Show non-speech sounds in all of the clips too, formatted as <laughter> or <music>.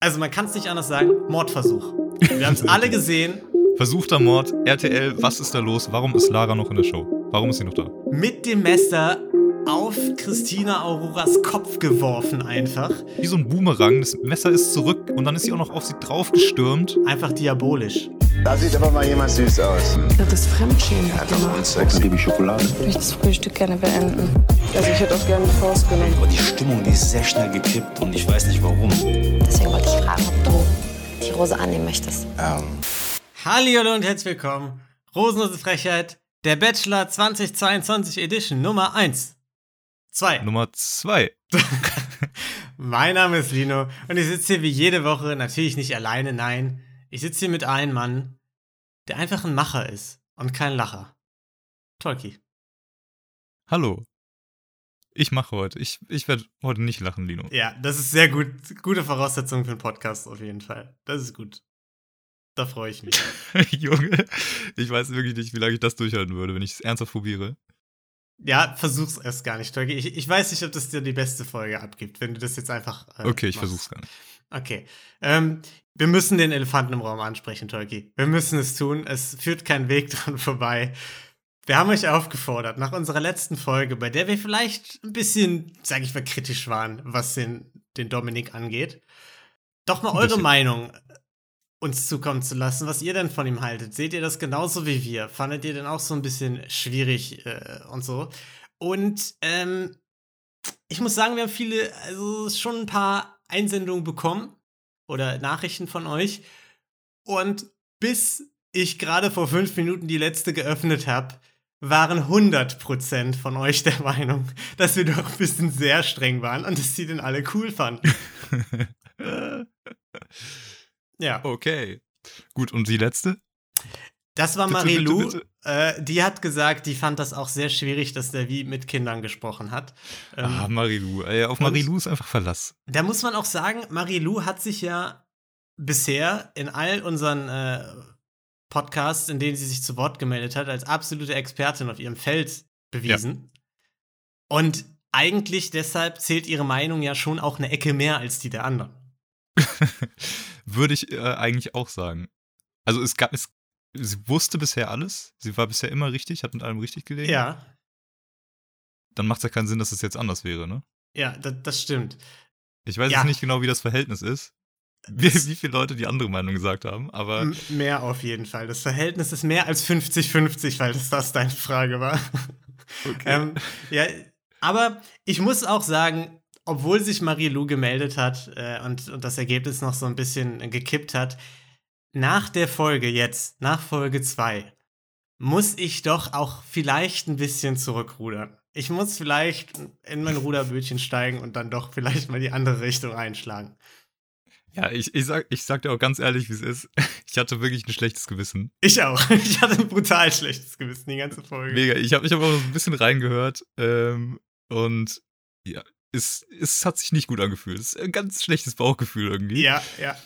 Also man kann es nicht anders sagen, Mordversuch. Wir haben es alle gesehen. Versuchter Mord, RTL, was ist da los? Warum ist Lara noch in der Show? Warum ist sie noch da? Mit dem Messer auf Christina Auroras Kopf geworfen einfach. Wie so ein Boomerang, das Messer ist zurück und dann ist sie auch noch auf sie draufgestürmt. Einfach diabolisch. Da sieht aber mal jemand süß aus. Das ist Fremdschämen. Hat doch wohl Sex. Dann gebe ich Schokolade. Ich möchte das Frühstück gerne beenden. Also ich hätte auch gerne die Faust genommen. Aber die Stimmung, die ist sehr schnell gekippt und ich weiß nicht warum. Deswegen wollte ich fragen, ob du die Rose annehmen möchtest. Ähm, Hallihallo und herzlich willkommen. Rosenlose Frechheit, der Bachelor 2022 Edition Nummer 1. 2. Nummer zwei. <laughs> Mein Name ist Lino und ich sitze hier wie jede Woche, natürlich nicht alleine, nein. Ich sitze hier mit einem Mann, der einfach ein Macher ist und kein Lacher. Tolki. Hallo. Ich mache heute. Ich, ich werde heute nicht lachen, Lino. Ja, das ist sehr gut. Gute Voraussetzung für einen Podcast auf jeden Fall. Das ist gut. Da freue ich mich. <laughs> <laughs> Junge, ich weiß wirklich nicht, wie lange ich das durchhalten würde, wenn ich es ernsthaft probiere. Ja, versuch's erst gar nicht, Tolki. Ich, ich weiß nicht, ob das dir die beste Folge abgibt, wenn du das jetzt einfach. äh, Okay, ich machst. versuch's gar nicht. Okay. Ähm, wir müssen den Elefanten im Raum ansprechen, Tolki. Wir müssen es tun. Es führt kein Weg <laughs> dran vorbei. Wir haben euch aufgefordert, nach unserer letzten Folge, bei der wir vielleicht ein bisschen, sag ich mal, kritisch waren, was den, den Dominik angeht, doch mal eure. Meinung uns zukommen zu lassen, was ihr denn von ihm haltet. Seht ihr das genauso wie wir? Fandet ihr den auch so ein bisschen schwierig äh, und so? Und ähm, ich muss sagen, wir haben viele, also schon ein paar Einsendungen bekommen oder Nachrichten von euch. Und bis ich gerade vor fünf Minuten die letzte geöffnet habe, waren 100% von euch der Meinung, dass wir doch ein bisschen sehr streng waren und dass sie den alle cool fanden. <laughs> Ja, okay. Gut, und die letzte? das war bitte, Äh, die hat gesagt, die fand das auch sehr schwierig, dass der wie mit Kindern gesprochen hat. Ähm, ah, Marilou. Ey, auf Marilou ist einfach Verlass. Da muss man auch sagen, Marilou hat sich ja bisher in all unseren äh, Podcasts, in denen sie sich zu Wort gemeldet hat, als absolute Expertin auf ihrem Feld bewiesen. Und eigentlich deshalb zählt ihre Meinung ja schon auch eine Ecke mehr als die der anderen. <laughs> Würde ich äh, eigentlich auch sagen. Also es gab, es, sie wusste bisher alles. Sie war bisher immer richtig, hat mit allem richtig gelegen. Ja, Dann macht es ja keinen Sinn, dass es jetzt anders wäre, ne? ja, da, das stimmt. Ich weiß Ja. jetzt nicht genau, wie das Verhältnis ist. Wie, wie viele Leute die andere Meinung gesagt haben, aber M mehr auf jeden Fall. Das Verhältnis ist mehr als 50-50, weil das, deine Frage war. okay. ähm, ja, aber ich muss auch sagen, obwohl sich Marie-Lou gemeldet hat äh, und, und das Ergebnis noch so ein bisschen gekippt hat, nach der Folge jetzt, nach Folge 2, muss ich doch auch vielleicht ein bisschen zurückrudern. Ich muss vielleicht in mein Ruderbötchen steigen und dann doch vielleicht mal die andere Richtung einschlagen. Ja, ich, ich, sag, ich sag dir auch ganz ehrlich, wie es ist. <laughs> Ich hatte wirklich ein schlechtes Gewissen. Ich auch. <laughs> Ich hatte ein brutal schlechtes Gewissen die ganze Folge. Mega. Ich habe ich hab auch so ein bisschen reingehört ähm, und ja, es, es hat sich nicht gut angefühlt. Es ist ein ganz schlechtes Bauchgefühl irgendwie. Ja, ja.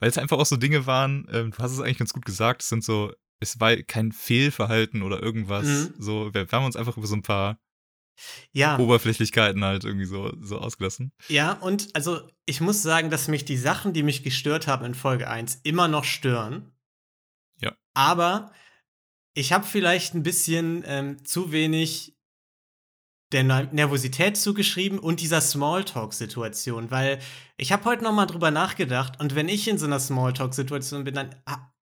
Weil es einfach auch so Dinge waren, ähm, du hast es eigentlich ganz gut gesagt, es sind so, es war kein Fehlverhalten oder irgendwas. Mhm. So, wir, wir haben uns einfach über so ein paar Ja. Oberflächlichkeiten halt irgendwie so, so ausgelassen. Ja, und also ich muss sagen, dass mich die Sachen, die mich gestört haben in Folge 1, immer noch stören. Ja. Aber ich habe vielleicht ein bisschen ähm, zu wenig der Ner- Nervosität zugeschrieben und dieser Smalltalk-Situation, weil ich habe heute noch mal drüber nachgedacht und wenn ich in so einer Smalltalk-Situation bin, dann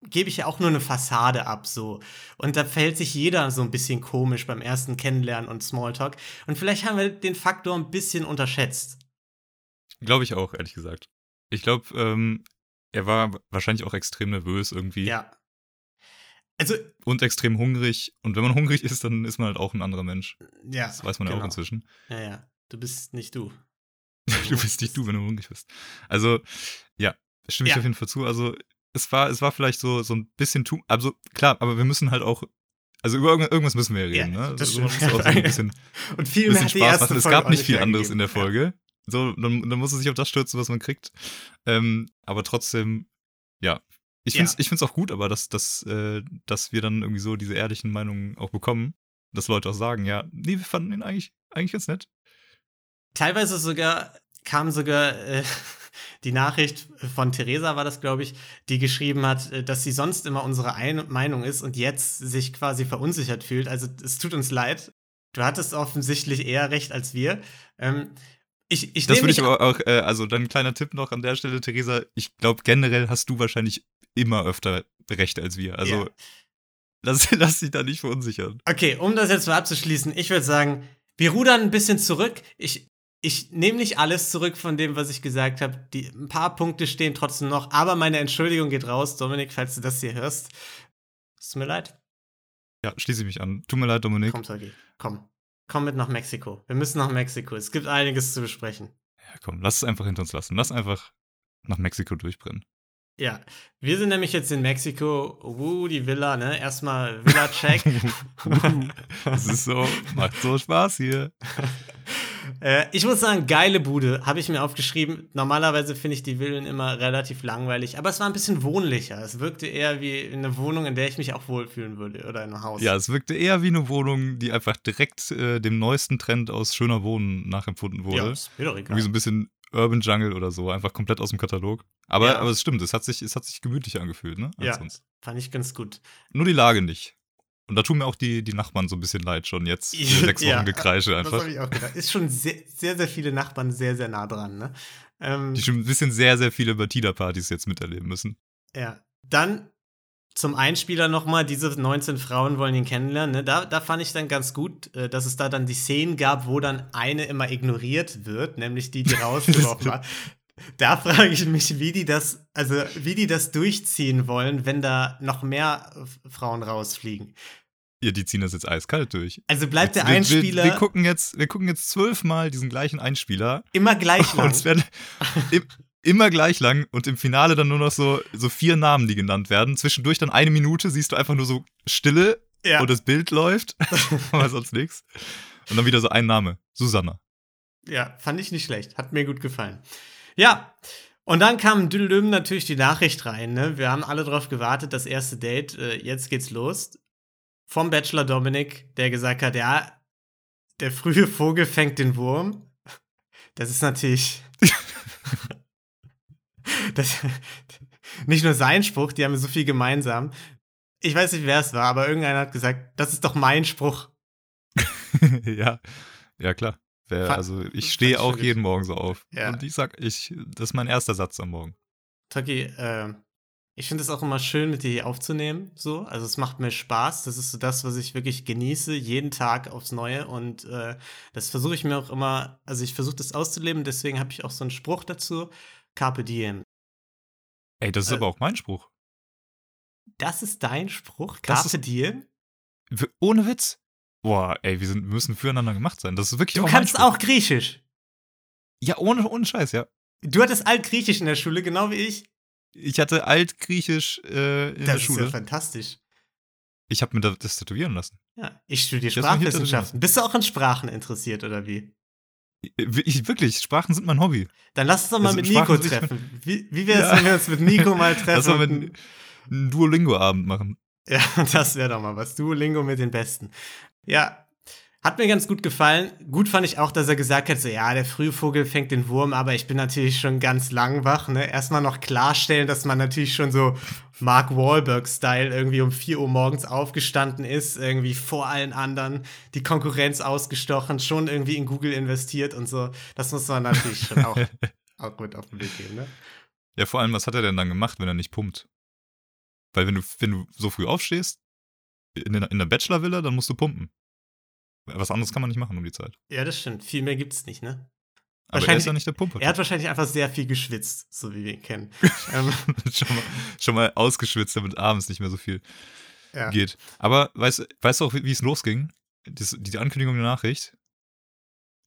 gebe ich ja auch nur eine Fassade ab so und da verhält sich jeder so ein bisschen komisch beim ersten Kennenlernen und Smalltalk und vielleicht haben wir den Faktor ein bisschen unterschätzt. Glaube ich auch, ehrlich gesagt. Ich glaube, ähm, er war wahrscheinlich auch extrem nervös irgendwie Ja. Also, und extrem hungrig. Und wenn man hungrig ist, dann ist man halt auch ein anderer Mensch. ja. Das weiß man ja genau. auch inzwischen. Ja, ja. Du bist nicht du. <laughs> Du bist nicht du, wenn du hungrig bist. Also, ja, stimme ich Ja. auf jeden Fall zu. Also, es war, es war vielleicht so, so ein bisschen too. Also, klar, aber wir müssen halt auch. Also, über irgend- irgendwas müssen wir ja reden, Ja, ne? das also, man stimmt. so ein bisschen, <laughs> Und viel mehr hat die Spaß erste machen. Es Folge gab nicht viel anderes in der Folge. So, dann, dann muss es sich auf das stürzen, was man kriegt. Ähm, aber trotzdem, ja. Ich Ja. finde es ich find's auch gut, aber dass, dass, äh, dass wir dann irgendwie so diese ehrlichen Meinungen auch bekommen. Dass Leute auch sagen, ja, nee, wir fanden ihn eigentlich, eigentlich ganz nett. Teilweise sogar kam sogar äh, <laughs> die Nachricht von Theresa war das, glaube ich, die geschrieben hat, äh, dass sie sonst immer unsere Ein Meinung ist und jetzt sich quasi verunsichert fühlt. Also es tut uns leid. Du hattest offensichtlich eher recht als wir. Ähm, ich, ich Das würde ich aber auch, äh, also dann ein kleiner Tipp noch an der Stelle, Theresa. Ich glaube, generell hast du wahrscheinlich immer öfter Recht als wir. Also Ja. lass, <laughs> lass dich da nicht verunsichern. Okay, um das jetzt mal abzuschließen, ich würde sagen, wir rudern ein bisschen zurück. Ich, ich nehme nicht alles zurück von dem, was ich gesagt habe. Die ein paar Punkte stehen trotzdem noch, aber meine Entschuldigung geht raus, Dominik, falls du das hier hörst. Es tut mir leid. Ja, schließe ich mich an. Tut mir leid, Dominik. Komm, Sergi, komm. Komm mit nach Mexiko. Wir müssen nach Mexiko. Es gibt einiges zu besprechen. Ja, komm, lass es einfach hinter uns lassen. Lass einfach nach Mexiko durchbrennen. Ja, wir sind nämlich jetzt in Mexiko. Uh, die Villa, ne? Erstmal Villa-Check. <laughs> Das ist so, macht so Spaß hier. <laughs> Äh, ich muss sagen, geile Bude, habe ich mir aufgeschrieben. Normalerweise finde ich die Villen immer relativ langweilig, aber es war ein bisschen wohnlicher. Es wirkte eher wie eine Wohnung, in der ich mich auch wohlfühlen würde oder in einem Haus. Ja, es wirkte eher wie eine Wohnung, die einfach direkt äh, dem neuesten Trend aus schöner Wohnen nachempfunden wurde. ja ist mir doch egal. Irgendwie so ein bisschen Urban Jungle oder so, einfach komplett aus dem Katalog. Aber, Ja. aber es stimmt, es hat sich, es hat sich gemütlich angefühlt, ne? Als Ja. sonst. Fand ich ganz gut. Nur die Lage nicht. Und da tun mir auch die, die Nachbarn so ein bisschen leid schon jetzt. <laughs> Sechs Wochen Ja, Gekreische Das einfach. habe ich auch gedacht. Ist schon sehr, sehr, sehr viele Nachbarn sehr, sehr nah dran, ne? Ähm, Die schon ein bisschen sehr, sehr viele Batida-Partys jetzt miterleben müssen. Ja. Dann zum Einspieler nochmal, diese 19 Frauen wollen ihn kennenlernen. Ne? Da, da fand ich dann ganz gut, äh, dass es da dann die Szenen gab, wo dann eine immer ignoriert wird, nämlich die, die <laughs> rausgeworfen war. <laughs> Da frage ich mich, wie die das, also wie die das durchziehen wollen, wenn da noch mehr Frauen rausfliegen. Ja, die ziehen das jetzt eiskalt durch. Also bleibt der wir, Einspieler Wir, wir, gucken jetzt, wir gucken jetzt zwölfmal diesen gleichen Einspieler. immer gleich <laughs> lang. Und werden im, immer gleich lang und im Finale dann nur noch so, so vier Namen, die genannt werden. Zwischendurch dann eine Minute siehst du einfach nur so Stille ja. und das Bild läuft, <laughs> aber sonst nichts. Und dann wieder so ein Name, Susanna. Ja, fand ich nicht schlecht. Hat mir gut gefallen. Ja, und dann kam Düdelüm natürlich die Nachricht rein. Ne? Wir haben alle darauf gewartet, das erste Date. Äh, jetzt geht's los. Vom Bachelor Dominik, der gesagt hat, ja, der frühe Vogel fängt den Wurm. Das ist natürlich. <laughs> das, nicht nur sein Spruch, die haben so viel gemeinsam. Ich weiß nicht, wer es war, aber irgendeiner hat gesagt, das ist doch mein Spruch. <laughs> ja, ja klar. Wer, also ich stehe auch jeden Morgen so auf. Ja. Und ich sag, ich, das ist mein erster Satz am Morgen. Toki, äh, ich finde es auch immer schön, mit dir hier aufzunehmen. So, also es macht mir Spaß. Das ist so das, was ich wirklich genieße, jeden Tag aufs Neue. Und äh, das versuche ich mir auch immer, also ich versuche das auszuleben. Deswegen habe ich auch so einen Spruch dazu: Carpe diem. Ey, das ist Äh, aber auch mein Spruch. Das ist dein Spruch, Carpe ist- diem. Ohne Witz. Boah, ey, wir sind, müssen füreinander gemacht sein. Das ist wirklich Du auch kannst auch Griechisch. Ja, ohne, ohne Scheiß, ja. Du hattest Altgriechisch in der Schule, genau wie ich. Ich hatte Altgriechisch äh, in das der ist Schule. ja fantastisch. ich habe mir da- das tätowieren lassen. Ja, ich studiere Das Sprachwissenschaften. Bist du auch an Sprachen interessiert oder wie? Ich, ich, wirklich, Sprachen sind mein Hobby. Dann lass uns doch mal Also mit Sprachen Nico treffen. Wie, wie wäre es, Ja. wenn wir uns mit Nico mal treffen? <laughs> Lass mal einen Duolingo-Abend machen. Ja, <laughs> das wäre doch mal was. Duolingo mit den Besten. Ja, hat mir ganz gut gefallen. Gut fand ich auch, dass er gesagt hat, so, ja, der Frühvogel fängt den Wurm, aber ich bin natürlich schon ganz lang wach. Ne? Erstmal noch klarstellen, dass man natürlich schon so Mark Wahlberg-Style irgendwie um 4 Uhr morgens aufgestanden ist, irgendwie vor allen anderen, die Konkurrenz ausgestochen, schon irgendwie in Google investiert und so. Das muss man natürlich schon auch, <laughs> auch mit auf den Weg geben, ne? Ja, vor allem, was hat er denn dann gemacht, wenn er nicht pumpt? Weil wenn du, wenn du so früh aufstehst, in der, in der Bachelor-Villa, dann musst du pumpen. Was anderes kann man nicht machen um die Zeit. Ja, das stimmt. Viel mehr gibt's nicht, ne? Aber er Wahrscheinlich- ist ja nicht der Pumper. Er hat wahrscheinlich einfach sehr viel geschwitzt, so wie wir ihn kennen. <laughs> ähm, schon, mal, schon mal ausgeschwitzt, damit abends nicht mehr so viel ja. geht. Aber weißt, weißt du auch, wie es losging? Das, die Ankündigung der Nachricht.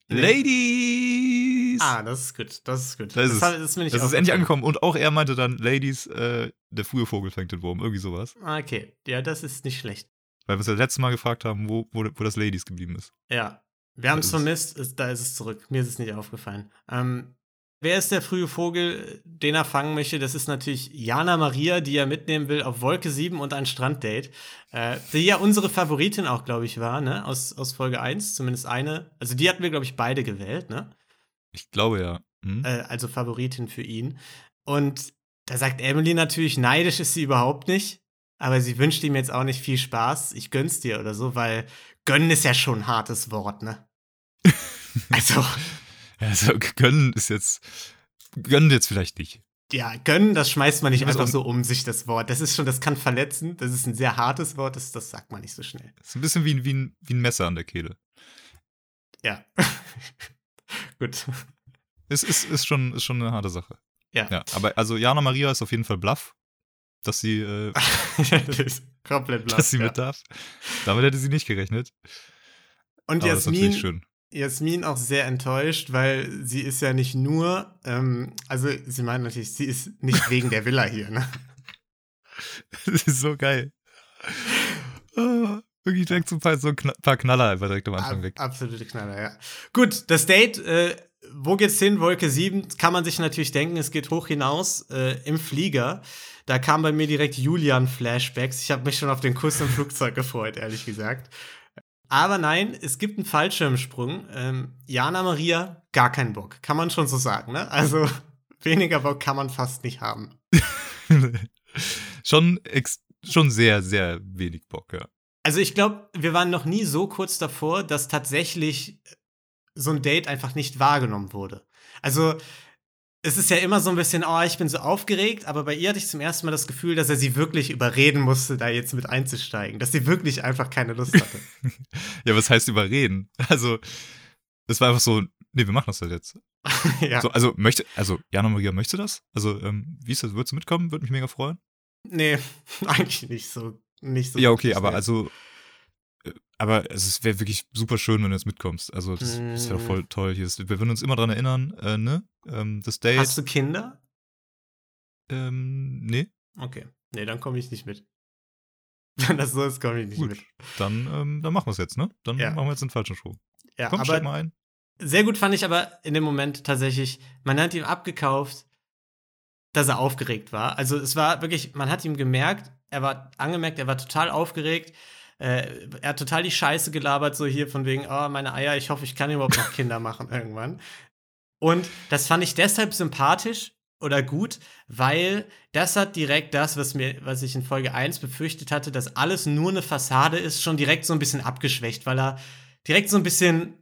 Nee. Ladies! Ah, das ist gut. Das ist gut. Da ist das, es. hat- das das ist endlich angekommen. Und auch er meinte dann, Ladies, äh, der frühe Vogel fängt den Wurm. Irgendwie sowas. Ah, Okay, ja, das ist nicht schlecht. Weil wir uns das letzte Mal gefragt haben, wo, wo, wo das Ladies geblieben ist. Ja, wir haben es vermisst, ist, da ist es zurück. Mir ist es nicht aufgefallen. Ähm, wer ist der frühe Vogel, den er fangen möchte? Das ist natürlich Jana Maria, die er mitnehmen will auf Wolke 7 und ein Stranddate. Äh, die ja unsere Favoritin auch, glaube ich, war, ne? Aus, aus Folge 1, zumindest eine. Also die hatten wir, glaube ich, beide gewählt, ne? Ich glaube ja. Mhm. äh, also Favoritin für ihn. Und da sagt Emily natürlich, neidisch ist sie überhaupt nicht, aber sie wünscht ihm jetzt auch nicht viel Spaß. Ich gönn's dir oder so, weil gönnen ist ja schon ein hartes Wort, ne? <laughs> also, also gönnen ist jetzt. Gönnen jetzt vielleicht nicht. ja, gönnen, das schmeißt man nicht Also, einfach so um sich, das Wort. Das ist schon, das kann verletzen. Das ist ein sehr hartes Wort, das, das sagt man nicht so schnell. Ist ein bisschen wie, ein- wie, ein, wie ein Messer an der Kehle. Ja. <laughs> Gut. Es ist, ist, schon, ist schon eine harte Sache. Ja. Ja, aber also Jana Maria ist auf jeden Fall bluff, dass sie, äh, <laughs> das komplett blass. dass sie ja. mit darf. Damit hätte sie nicht gerechnet. Und Aber Jasmin. Jasmin auch sehr enttäuscht, weil sie ist ja nicht nur, ähm, also sie meint natürlich, sie ist nicht wegen der Villa hier, ne? <laughs> Das ist so geil. Ah, wirklich direkt so ein paar, so ein paar Knaller einfach direkt am Anfang Ab, weg. absolute Knaller, ja. Gut, das Date, äh, wo geht's hin? Wolke 7, kann man sich natürlich denken, es geht hoch hinaus äh, im Flieger. Da kam bei mir direkt Julian-Flashbacks. Ich habe mich schon auf den Kuss im Flugzeug gefreut, ehrlich gesagt. Aber nein, es gibt einen Fallschirmsprung. Ähm, Jana Maria, gar keinen Bock. Kann man schon so sagen, ne? Also <laughs> weniger Bock kann man fast nicht haben. <laughs> schon, schon sehr, sehr wenig Bock, ja. Also ich glaube, wir waren noch nie so kurz davor, dass tatsächlich so ein Date einfach nicht wahrgenommen wurde. Also es ist ja immer so ein bisschen, oh, ich bin so aufgeregt, aber bei ihr hatte ich zum ersten Mal das Gefühl, dass er sie wirklich überreden musste, da jetzt mit einzusteigen, dass sie wirklich einfach keine Lust hatte. <laughs> Ja, was heißt überreden? Also, es war einfach so, nee, wir machen das halt jetzt. <laughs> ja. So, also, möchte, also, Jana Maria, möchte das? Also, ähm, wie ist das? Würdest du mitkommen? Würde mich mega freuen. Nee, <laughs> eigentlich nicht so. Nicht so Ja, okay, aber also, aber es wäre wirklich super schön, wenn du jetzt mitkommst. Also, das, das wäre Mm. voll toll. Hier ist, wir würden uns immer dran erinnern, äh, ne? Ähm, das Date. Hast du Kinder? ähm, nee, Okay. Nee, dann komme ich nicht mit. Wenn <laughs> das so ist, komme ich nicht gut. mit. Dann, ähm, dann machen wir es jetzt, ne? Dann Ja. machen wir jetzt den falschen Sprung. Ja, Komm, aber mal ein. Sehr gut fand ich aber in dem Moment tatsächlich, man hat ihm abgekauft, dass er aufgeregt war. Also es war wirklich, man hat ihm gemerkt, er war angemerkt, er war total aufgeregt. Äh, er hat total die Scheiße gelabert, so hier von wegen, oh, meine Eier, ich hoffe, ich kann überhaupt noch Kinder machen <laughs> irgendwann. Und das fand ich deshalb sympathisch oder gut, weil das hat direkt das, was mir, was ich in Folge 1 befürchtet hatte, dass alles nur eine Fassade ist, schon direkt so ein bisschen abgeschwächt, weil er direkt so ein bisschen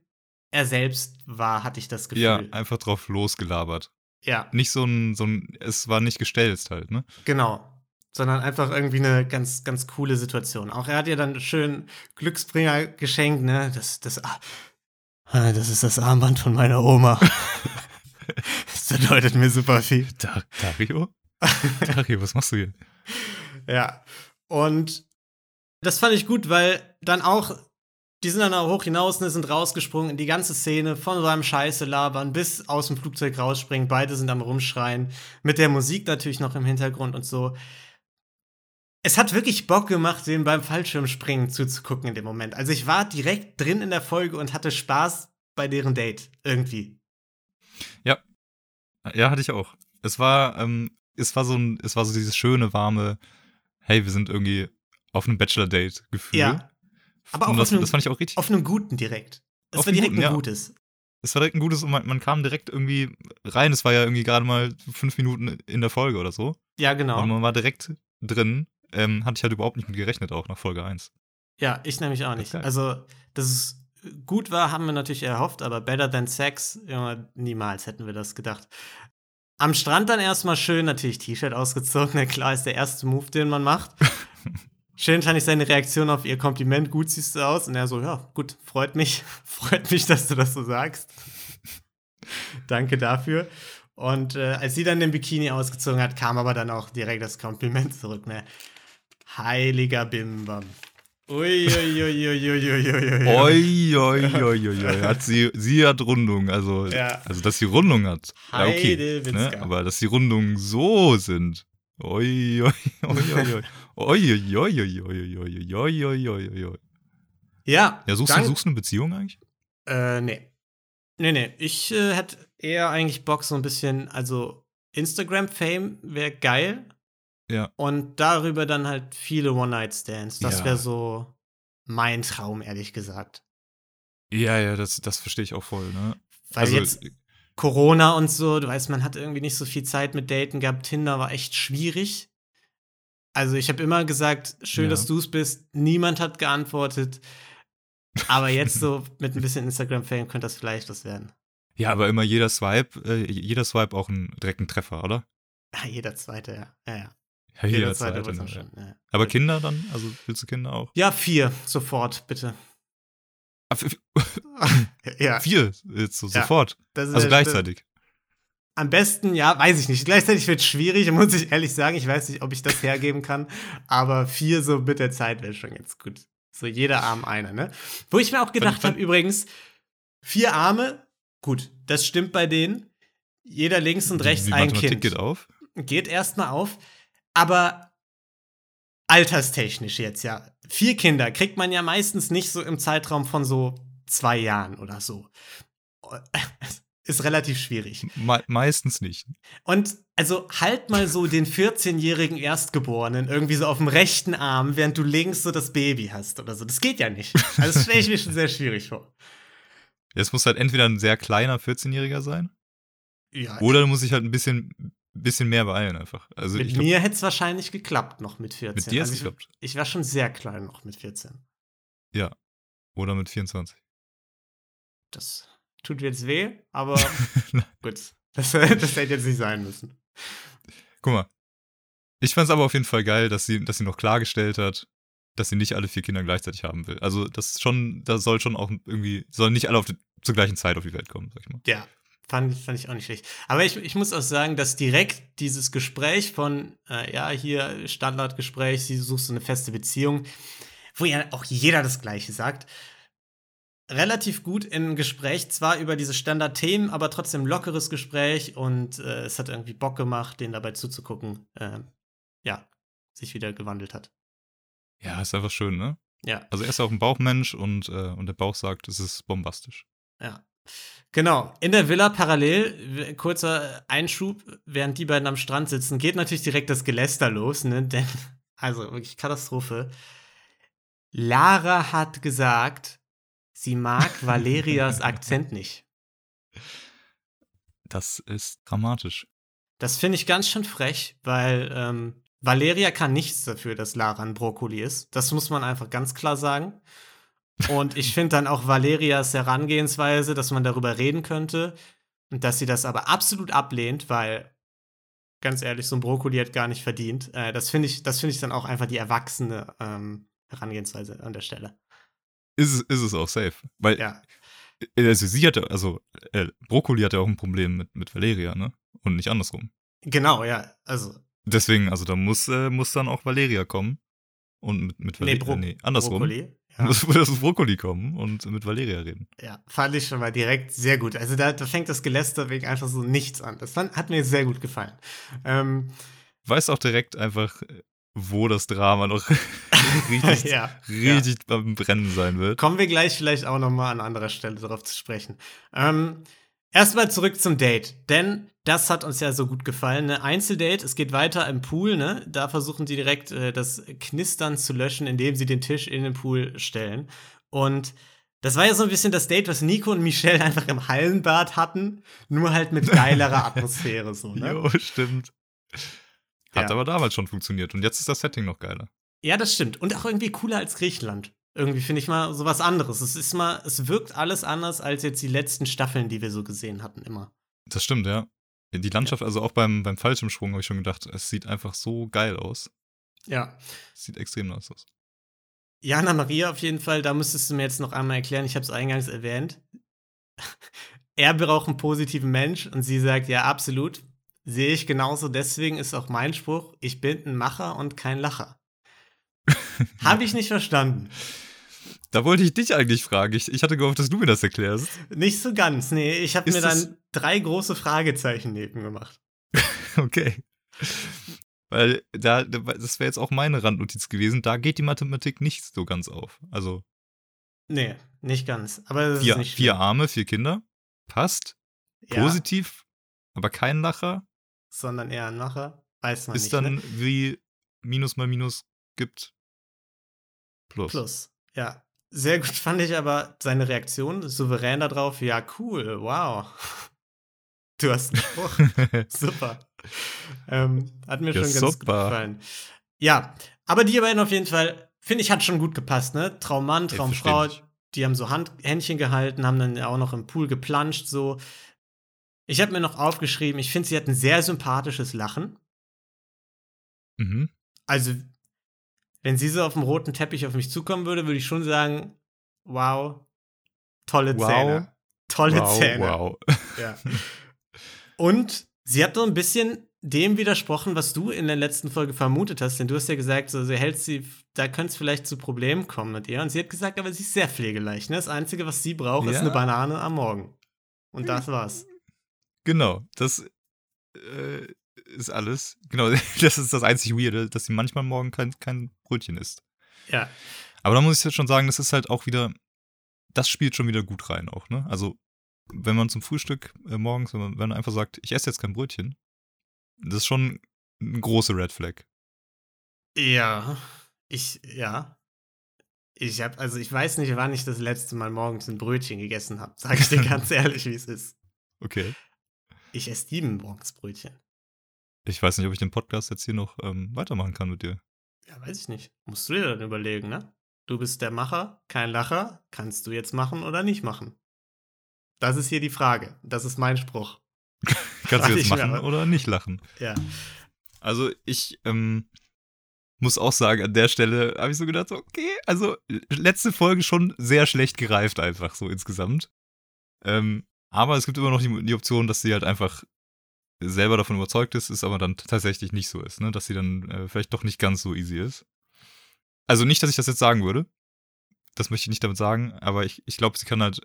er selbst war, hatte ich das Gefühl. Ja, einfach drauf losgelabert. ja Nicht so ein, so ein, es war nicht gestelzt halt, ne? genau. Sondern einfach irgendwie eine ganz, ganz coole Situation. Auch er hat ihr dann schön Glücksbringer geschenkt, ne? Das, das, ah, das ist das Armband von meiner Oma. <laughs> das bedeutet mir super viel. Dar Dario? Dario, was machst du hier? Ja. Und das fand ich gut, weil dann auch, die sind dann auch hoch hinaus, ne, sind rausgesprungen in die ganze Szene, von seinem Scheiße labern bis aus dem Flugzeug rausspringen. Beide sind am Rumschreien. Mit der Musik natürlich noch im Hintergrund und so. Es hat wirklich Bock gemacht, den beim Fallschirmspringen zuzugucken in dem Moment. Also ich war direkt drin in der Folge und hatte Spaß bei deren Date. Irgendwie. Ja, hatte ich auch. Es war, ähm, es war so ein, es war so dieses schöne, warme, hey, wir sind irgendwie auf einem Bachelor-Date-Gefühl. Ja. Aber auch und das, auf einem- das fand ich auch richtig. Auf einem guten direkt. Es war direkt guten, ein ja. gutes. Es war direkt ein gutes und man, man kam direkt irgendwie rein. Es war ja irgendwie gerade mal fünf Minuten in der Folge oder so. Ja, genau. Aber man war direkt drin. Ähm, hatte ich halt überhaupt nicht mit gerechnet, auch nach Folge 1. Ja, ich nämlich auch Das nicht. geil. Also, dass es gut war, haben wir natürlich erhofft, aber better than sex, ja, niemals hätten wir das gedacht. Am Strand dann erstmal schön natürlich T-Shirt ausgezogen. <laughs> Na klar, ist der erste Move, den man macht. <laughs> Schön fand ich seine Reaktion auf ihr Kompliment. Gut siehst du aus. Und er so, ja, gut, freut mich. <laughs> freut mich, dass du das so sagst. Danke dafür. Und äh, als sie dann den Bikini ausgezogen hat, kam aber dann auch direkt das Kompliment zurück. Ne? Heiliger Bimbam. Uiuiuiuiuiui. hat sie, sie hat Rundung, also, ja. also dass sie Rundung hat. Ja, okay. Ne? Aber dass die Rundungen so sind. Ja. Ja, suchst, suchst du eine Beziehung eigentlich? Äh, nee. Nee, nee. Ich äh, hätte eher eigentlich Bock, so ein bisschen, also Instagram-Fame wäre geil, ja. Und darüber dann halt viele One-Night-Stands. Das Ja. wäre so mein Traum, ehrlich gesagt. Ja, ja, das, das verstehe ich auch voll, ne? Weil also, jetzt, Corona und so, du weißt, man hat irgendwie nicht so viel Zeit mit Daten gehabt. Tinder war echt schwierig. Also ich habe immer gesagt, schön, Ja. dass du es bist. Niemand hat geantwortet. Aber jetzt so <laughs> mit ein bisschen Instagram-Fame könnte das vielleicht was werden. Ja, aber immer jeder Swipe, äh, jeder Swipe auch ein direkten Treffer, oder? Ja, jeder zweite, ja. Ja, ja. Ja, Jeder, zweite, zweite, war ne, schon. ja. Ja. Aber Kinder dann? Also willst du Kinder auch? ja, vier, sofort, bitte. Ah, ja, <laughs> Vier, jetzt so, sofort. das ist Also ja- gleichzeitig. Am besten, ja, weiß ich nicht. Gleichzeitig wird es schwierig, <laughs> muss ich ehrlich sagen. Ich weiß nicht, ob ich das hergeben kann. Aber vier so mit der Zeit wäre schon jetzt gut. So jeder Arm einer, ne? Wo ich mir auch gedacht habe, übrigens, vier Arme, gut, das stimmt bei denen. Jeder links und Die- rechts die ein Mathematik Kind. geht auf. Geht erstmal auf. Aber alterstechnisch jetzt, ja. Vier Kinder kriegt man ja meistens nicht so im Zeitraum von so zwei Jahren oder so. <laughs> Ist relativ schwierig. Me meistens nicht. Und also halt mal so den 14-jährigen Erstgeborenen irgendwie so auf dem rechten Arm, während du links so das Baby hast oder so. Das geht ja nicht. Also das stelle ich mir schon sehr schwierig vor. Es muss halt entweder ein sehr kleiner 14-Jähriger sein, Ja, oder du musst dich halt ein bisschen, bisschen mehr beeilen einfach. Also mit glaub, mir hätte es wahrscheinlich geklappt noch mit 14. mit dir also es ich, geklappt. ich war schon sehr klein noch mit 14. Oder mit 24. Das tut jetzt weh, aber <laughs> gut. Das, <laughs> das hätte jetzt nicht sein müssen. Guck mal. Ich fand's aber auf jeden Fall geil, dass sie, dass sie noch klargestellt hat, dass sie nicht alle vier Kinder gleichzeitig haben will. Also das schon, da soll schon auch irgendwie, sollen nicht alle auf die, zur gleichen Zeit auf die Welt kommen, sag ich mal. Ja, fand, fand ich auch nicht schlecht. Aber ich, ich muss auch sagen, dass direkt dieses Gespräch von, äh, ja, hier Standardgespräch, sie suchst so eine feste Beziehung, wo ja auch jeder das Gleiche sagt, relativ gut im Gespräch, zwar über diese Standardthemen, aber trotzdem lockeres Gespräch und äh, es hat irgendwie Bock gemacht, denen dabei zuzugucken, äh, ja, sich wieder gewandelt hat. Ja, ist einfach schön, ne? Ja. Also er ist auch ein Bauchmensch und, äh, und der Bauch sagt, es ist bombastisch. Ja. Genau. In der Villa parallel, kurzer Einschub, während die beiden am Strand sitzen, geht natürlich direkt das Geläster los, ne? Denn, <laughs> also wirklich Katastrophe. Lara hat gesagt, sie mag <laughs> Valerias Akzent nicht. Das ist dramatisch. Das finde ich ganz schön frech, weil ähm, Valeria kann nichts dafür, dass Lara ein Brokkoli ist. Das muss man einfach ganz klar sagen. Und ich finde dann auch Valerias Herangehensweise, dass man darüber reden könnte und dass sie das aber absolut ablehnt, weil ganz ehrlich, so ein Brokkoli hat gar nicht verdient. Äh, das finde ich, das finde ich dann auch einfach die erwachsene ähm, Herangehensweise an der Stelle. Ist, es- ist es auch safe. Weil, Ja, also sie hatte, also äh, Brokkoli hatte auch ein Problem mit, mit Valeria, ne? Und nicht andersrum. genau, ja. Also Deswegen, also da muss, äh, muss dann auch Valeria kommen. Und mit, mit nee, Valeria, Bro nee, andersrum. Brokkoli. Ja. Das Brokkoli kommen und mit Valeria reden. Ja, fand ich schon mal direkt sehr gut. Also da, da fängt das Geläster wegen einfach so nichts an. Das fand, hat mir sehr gut gefallen. Ähm, Weiß auch direkt einfach, wo das Drama noch <laughs> richtig, ja, richtig beim Brennen sein wird. Kommen wir gleich vielleicht auch noch mal an anderer Stelle darauf zu sprechen. Ähm, Erstmal zurück zum Date, denn das hat uns ja so gut gefallen. Ne? Einzeldate, es geht weiter im Pool, ne? Da versuchen sie direkt äh, das Knistern zu löschen, indem sie den Tisch in den Pool stellen. Und das war ja so ein bisschen das Date, was Nico und Michelle <laughs> einfach im Hallenbad hatten, nur halt mit geilerer Atmosphäre so, ne? <laughs> Jo, stimmt. Hat Ja. aber damals schon funktioniert. Und jetzt ist das Setting noch geiler. Ja, das stimmt. Und auch irgendwie cooler als Griechenland. Irgendwie finde ich mal so was anderes. Es ist mal, es wirkt alles anders als jetzt die letzten Staffeln, die wir so gesehen hatten, immer. Das stimmt, ja. Die Landschaft, also auch beim, beim Fallschirmsprung, habe ich schon gedacht, es sieht einfach so geil aus. Ja. Es sieht extrem nice aus. Jana Maria auf jeden Fall, da müsstest du mir jetzt noch einmal erklären, ich habe es eingangs erwähnt. <laughs> er braucht einen positiven Mensch und sie sagt, ja, absolut. Sehe ich genauso, deswegen ist auch mein Spruch, ich bin ein Macher und kein Lacher. <laughs> habe ich nicht verstanden. Da wollte ich dich eigentlich fragen. Ich, ich hatte gehofft, dass du mir das erklärst. Nicht so ganz, nee. Ich habe Ist mir dann drei große Fragezeichen neben gemacht. <laughs> Okay. Weil da, das wäre jetzt auch meine Randnotiz gewesen. Da geht die Mathematik nicht so ganz auf. Also Nee, nicht ganz. Aber das vier, ist nicht vier. Arme, vier Kinder. Passt. Ja, Positiv. Aber kein Lacher. sondern eher ein Macher. Weiß man Ist nicht. dann ne? wie Minus mal Minus gibt. Plus. Plus. Ja. Sehr gut <laughs> fand ich aber seine Reaktion, souverän darauf. Ja, cool, wow. Du hast einen Spruch. <laughs> Super. Ähm, hat mir Ja, schon ganz gut super. gefallen. Ja, aber die beiden auf jeden Fall, finde ich, hat schon gut gepasst, ne? Traummann, Traumfrau, die haben so Hand, Händchen gehalten, haben dann auch noch im Pool geplanscht, so. Ich habe mir noch aufgeschrieben, ich finde, sie hat ein sehr sympathisches Lachen. Mhm. Also, wenn sie so auf dem roten Teppich auf mich zukommen würde, würde ich schon sagen, wow, tolle Wow. Zähne. Tolle wow, Zähne. wow. Ja. <laughs> Und sie hat so ein bisschen dem widersprochen, was du in der letzten Folge vermutet hast, denn du hast ja gesagt, so, sie hält sie, da könnte es vielleicht zu Problemen kommen mit ihr. Und sie hat gesagt, aber sie ist sehr pflegeleicht. Ne? Das Einzige, was sie braucht, ist Ja. eine Banane am Morgen. Und das war's. Genau, das äh, ist alles. Genau, <laughs> das ist das einzig Weirde, dass sie manchmal morgen kein, kein Brötchen isst. Ja. Aber da muss ich jetzt schon sagen, das ist halt auch wieder, das spielt schon wieder gut rein auch, ne? Also, wenn man zum Frühstück äh, morgens, wenn man, wenn man einfach sagt, ich esse jetzt kein Brötchen, das ist schon eine große Red Flag. Ja. Ich, ja. Ich hab, also ich weiß nicht, wann ich das letzte Mal morgens ein Brötchen gegessen habe. Sag ich dir <laughs> ganz ehrlich, wie es ist. Okay. Ich esse lieben morgens Brötchen. Ich weiß nicht, ob ich den Podcast jetzt hier noch ähm, weitermachen kann mit dir. Ja, weiß ich nicht. Musst du dir dann überlegen, ne? Du bist der Macher, kein Lacher. Kannst du jetzt machen oder nicht machen? Das ist hier die Frage. Das ist mein Spruch. <laughs> Kannst du jetzt machen aber- oder nicht lachen? Ja. Also ich ähm, muss auch sagen, an der Stelle habe ich so gedacht, okay, also letzte Folge schon sehr schlecht gereift einfach so insgesamt. Ähm, aber es gibt immer noch die, die Option, dass sie halt einfach selber davon überzeugt ist, es aber dann tatsächlich nicht so ist, ne? Dass sie dann äh, vielleicht doch nicht ganz so easy ist. Also nicht, dass ich das jetzt sagen würde. Das möchte ich nicht damit sagen, aber ich, ich glaube, sie kann halt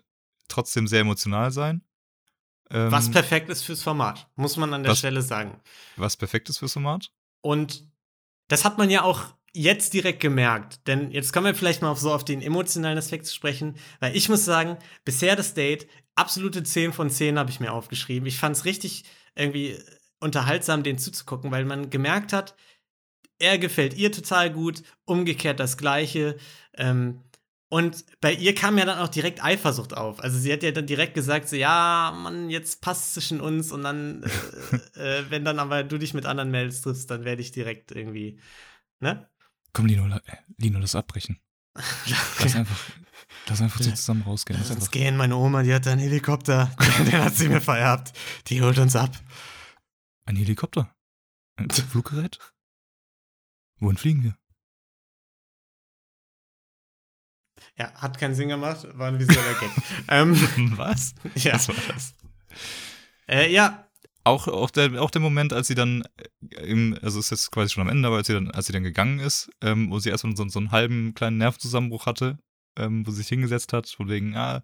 trotzdem sehr emotional sein. Ähm, Was perfekt ist fürs Format, muss man an der Was- Stelle sagen. was perfekt ist fürs Format. Und das hat man ja auch jetzt direkt gemerkt. Denn jetzt kommen wir vielleicht mal auf so auf den emotionalen Aspekt zu sprechen. Weil ich muss sagen, bisher das Date, absolute 10 von 10 habe ich mir aufgeschrieben. Ich fand es richtig irgendwie unterhaltsam, den zuzugucken, weil man gemerkt hat, er gefällt ihr total gut, umgekehrt das Gleiche. Ähm, und bei ihr kam ja dann auch direkt Eifersucht auf. Also sie hat ja dann direkt gesagt, so, ja, Mann, jetzt passt zwischen uns und dann, äh, äh, wenn dann aber du dich mit anderen Mails triffst, dann werde ich direkt irgendwie, ne? Komm, Lino, äh, Lino, das abbrechen. <laughs> Lass einfach, lass einfach so zusammen rausgehen. Lass uns gehen, meine Oma, die hat einen Helikopter, <laughs> den hat sie mir vererbt. Die holt uns ab. ein Helikopter? Ein <laughs> Fluggerät? Wohin fliegen wir? Ja, hat keinen Sinn gemacht, war ein visueller Gag. <laughs> ähm, Was? ja. Was war das? Äh, ja, Auch, auch, der, auch der Moment, als sie dann, äh, im, also ist jetzt quasi schon am Ende, aber als sie dann, als sie dann gegangen ist, ähm, wo sie erstmal so, so einen halben kleinen Nervenzusammenbruch hatte, ähm, wo sie sich hingesetzt hat, von wegen, ah,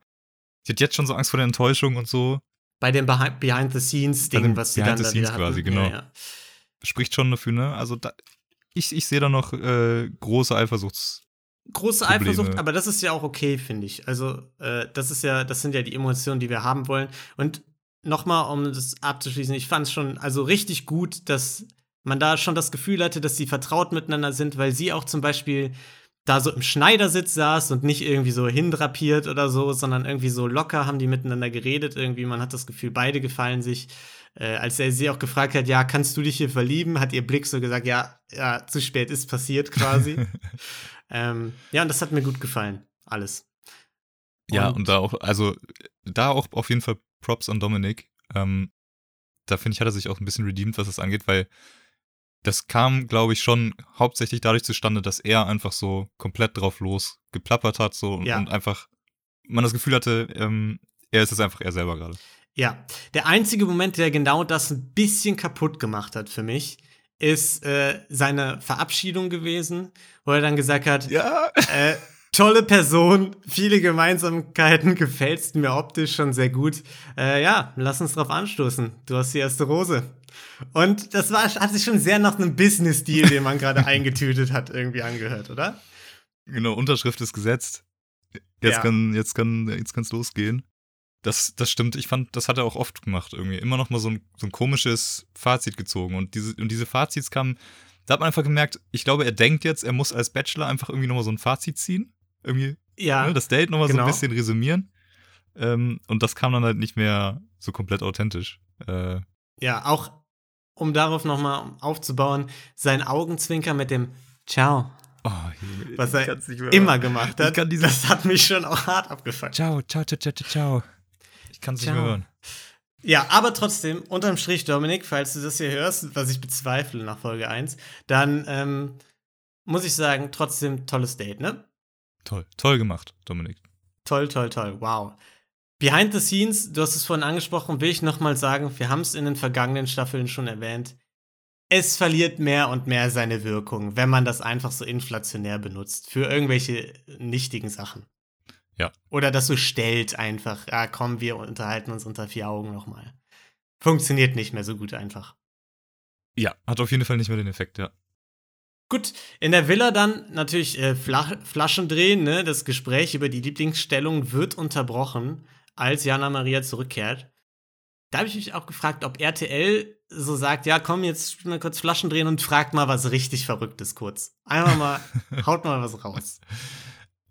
sie hat jetzt schon so Angst vor der Enttäuschung und so, bei dem Behind-the-Scenes-Ding, was sie dann da Behind-the-Scenes wieder quasi, genau. Ja, ja. spricht schon dafür, ne? Also da, ich, ich sehe da noch äh, große Eifersuchts. Große Probleme. Eifersucht, aber das ist ja auch okay, finde ich. Also, äh, das ist ja, das sind ja die Emotionen, die wir haben wollen. Und nochmal, um das abzuschließen, ich fand es schon also richtig gut, dass man da schon das Gefühl hatte, dass sie vertraut miteinander sind, weil sie auch zum Beispiel da so im Schneidersitz saß und nicht irgendwie so hindrapiert oder so, sondern irgendwie so locker haben die miteinander geredet. Irgendwie, man hat das Gefühl, beide gefallen sich. Äh, als er sie auch gefragt hat, ja, kannst du dich hier verlieben, hat ihr Blick so gesagt, ja, ja, zu spät ist passiert quasi. <laughs> ähm, ja, und das hat mir gut gefallen. Alles. Ja, und da auch, also da auch auf jeden Fall Props an Dominik. Ähm, da finde ich, hat er sich auch ein bisschen redeemed, was das angeht, weil das kam, glaube ich, schon hauptsächlich dadurch zustande, dass er einfach so komplett drauf los geplappert hat so und, Ja. und einfach man das Gefühl hatte, ähm, er ist es einfach er selber gerade. Ja, der einzige Moment, der genau das ein bisschen kaputt gemacht hat für mich, ist äh, seine Verabschiedung gewesen, wo er dann gesagt hat, Ja. äh, tolle Person, viele Gemeinsamkeiten, gefällst mir optisch schon sehr gut. Äh, ja, lass uns drauf anstoßen. Du hast die erste Rose. Und das war, hat sich schon sehr nach einem Business-Deal, den man gerade <laughs> eingetütet hat, irgendwie angehört, oder? Genau, Unterschrift ist gesetzt. Jetzt Ja. kann, jetzt kann, jetzt kann's losgehen. Das, das stimmt. Ich fand, das hat er auch oft gemacht irgendwie. Immer noch mal so ein, so ein komisches Fazit gezogen. Und diese, und diese Fazits kamen, da hat man einfach gemerkt, ich glaube, er denkt jetzt, er muss als Bachelor einfach irgendwie noch mal so ein Fazit ziehen. Irgendwie, Ja. ne, das Date noch mal so genau. ein bisschen resümieren. Ähm, und das kam dann halt nicht mehr so komplett authentisch. Äh, Ja, auch um darauf nochmal aufzubauen, sein Augenzwinker mit dem Ciao, oh, was ich er kann's nicht mehr immer gemacht hat, das hat mich schon auch hart abgefuckt. Ciao, ciao, ciao, ciao, ciao. Ich kann es nicht mehr hören. Ja, aber trotzdem, unterm Strich, Dominik, falls du das hier hörst, was ich bezweifle nach Folge 1, dann ähm, muss ich sagen, trotzdem tolles Date, ne? Toll, toll gemacht, Dominik. Toll, toll, toll, wow. Behind the scenes, du hast es vorhin angesprochen, will ich nochmal sagen, wir haben es in den vergangenen Staffeln schon erwähnt. Es verliert mehr und mehr seine Wirkung, wenn man das einfach so inflationär benutzt. Für irgendwelche nichtigen Sachen. Ja. Oder das so stellt einfach, ja komm, wir unterhalten uns unter vier Augen nochmal. Funktioniert nicht mehr so gut einfach. Ja, hat auf jeden Fall nicht mehr den Effekt, ja. Gut, in der Villa dann natürlich äh, Fla Flaschen drehen, ne? Das Gespräch über die Lieblingsstellung wird unterbrochen, als Jana Maria zurückkehrt. Da habe ich mich auch gefragt, ob RTL so sagt, ja, komm, jetzt mal kurz Flaschen drehen und fragt mal was richtig Verrücktes kurz. Einfach mal, <laughs> haut mal was raus.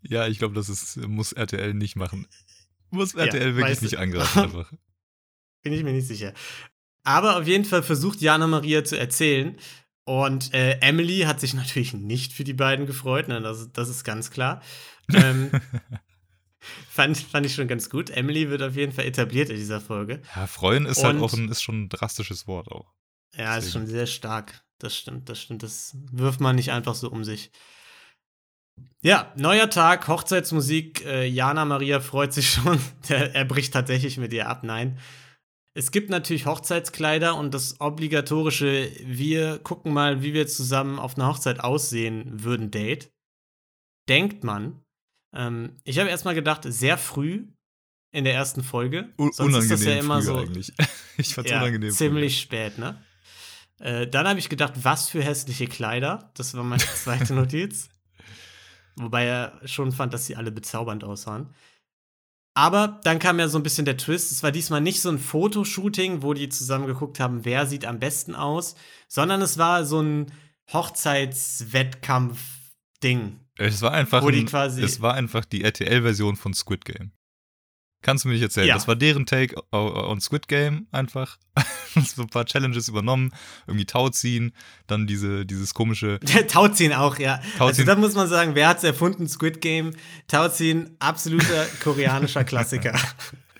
Ja, ich glaube, das ist, muss RTL nicht machen. Muss Ja, RTL wirklich weißt du. nicht angreifen <laughs> einfach. Bin ich mir nicht sicher. Aber auf jeden Fall versucht Jana Maria zu erzählen. Und äh, Emily hat sich natürlich nicht für die beiden gefreut, ne? das, das ist ganz klar. Ähm, <laughs> <laughs> fand, fand ich schon ganz gut. Emily wird auf jeden Fall etabliert in dieser Folge. Ja, freuen ist halt Und- auch ein, ist schon ein drastisches Wort auch. Ja, ist Deswegen. schon sehr stark. Das stimmt, das stimmt. Das wirft man nicht einfach so um sich. Ja, neuer Tag, Hochzeitsmusik. Äh, Jana Maria freut sich <laughs> schon. Der, er bricht tatsächlich mit ihr ab. Nein. Es gibt natürlich Hochzeitskleider und das obligatorische, wir gucken mal, wie wir zusammen auf einer Hochzeit aussehen würden, Date. Denkt man. Ähm, ich habe erstmal gedacht, sehr früh in der ersten Folge. U Sonst unangenehm ist das ja immer früh so eigentlich. <laughs> Ich fand's ja, unangenehm. früh. ziemlich spät, ne? Äh, dann habe ich gedacht, was für hässliche Kleider. Das war meine <laughs> zweite Notiz. Wobei er schon fand, dass sie alle bezaubernd aussahen. Aber dann kam ja so ein bisschen der Twist. Es war diesmal nicht so ein Fotoshooting, wo die zusammen geguckt haben, wer sieht am besten aus, sondern es war so ein Hochzeitswettkampf-Ding. Es war einfach, ein, es war einfach die RTL-Version von Squid Game. Kannst du mir nicht erzählen? Ja. Das war deren Take on Squid Game einfach. <laughs> so ein paar Challenges übernommen, irgendwie Tau ziehen, dann diese, dieses komische. <laughs> Tauziehen auch, ja. Also Tauziehen. da muss man sagen, wer hat's erfunden? Squid Game. Tauziehen, absoluter koreanischer Klassiker.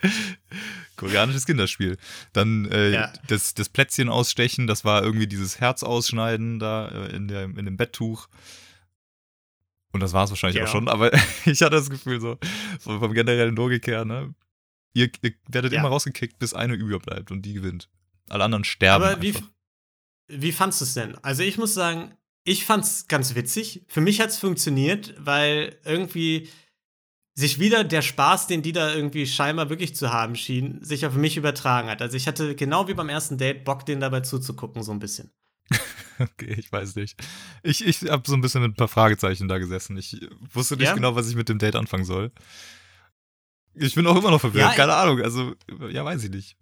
<laughs> koreanisches Kinderspiel. Dann äh, Ja. das, das Plätzchen ausstechen, das war irgendwie dieses Herz ausschneiden da äh, in, der, in dem Betttuch. Und das war es wahrscheinlich Ja. auch schon, aber <laughs> ich hatte das Gefühl so, so vom generellen Logikher, ne? Ihr, ihr werdet Ja. immer rausgekickt, bis eine überbleibt und die gewinnt. Alle anderen sterben. Aber wie, einfach. wie fandst du es denn? Also ich muss sagen, ich fand's ganz witzig. Für mich hat's funktioniert, weil irgendwie sich wieder der Spaß, den die da irgendwie scheinbar wirklich zu haben schien, sich auf mich übertragen hat. Also ich hatte genau wie beim ersten Date Bock, denen dabei zuzugucken, so ein bisschen. <laughs> Okay, ich weiß nicht. Ich, ich habe so ein bisschen mit ein paar Fragezeichen da gesessen. Ich wusste nicht Ja? genau, was ich mit dem Date anfangen soll. Ich bin auch immer noch verwirrt, Ja, keine Ahnung. Also, ja, weiß ich nicht.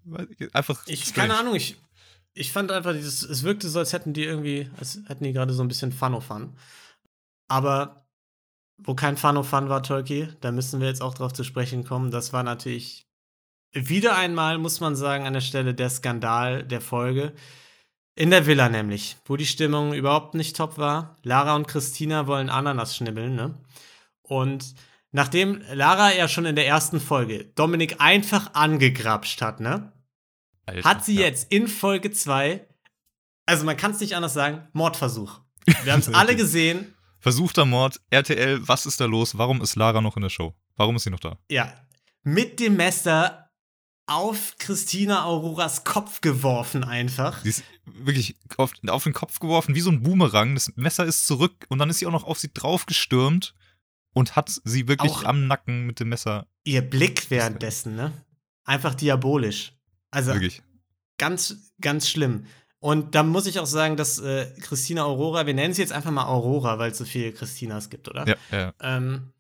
Einfach. Ich, strange. keine Ahnung, ich, ich fand einfach, dieses, es wirkte so, als hätten die irgendwie, als hätten die gerade so ein bisschen Fun-O-Fun. Aber wo kein Fun-O-Fun war, Turkey, da müssen wir jetzt auch drauf zu sprechen kommen. Das war natürlich wieder einmal, muss man sagen, an der Stelle der Skandal der Folge. In der Villa nämlich, wo die Stimmung überhaupt nicht top war. Lara und Christina wollen Ananas schnibbeln, ne? Und nachdem Lara ja schon in der ersten Folge Dominik einfach angegrapscht hat, ne? Alter, hat sie ja. jetzt in Folge 2, also man kann es nicht anders sagen, Mordversuch. <laughs> Wir haben es alle gesehen. Versuchter Mord, RTL, was ist da los? Warum ist Lara noch in der Show? Warum ist sie noch da? Ja, mit dem Messer auf Christina Auroras Kopf geworfen einfach. Sie ist wirklich auf, auf den Kopf geworfen, wie so ein Boomerang. Das Messer ist zurück und dann ist sie auch noch auf sie draufgestürmt und hat sie wirklich Auch- am Nacken mit dem Messer. Ihr Blick währenddessen, ne? Einfach diabolisch. Also Wirklich. ganz, ganz schlimm. Und da muss ich auch sagen, dass äh, Christina Aurora, wir nennen sie jetzt einfach mal Aurora, weil es so viele Christinas gibt, oder? Ja, ja. ähm,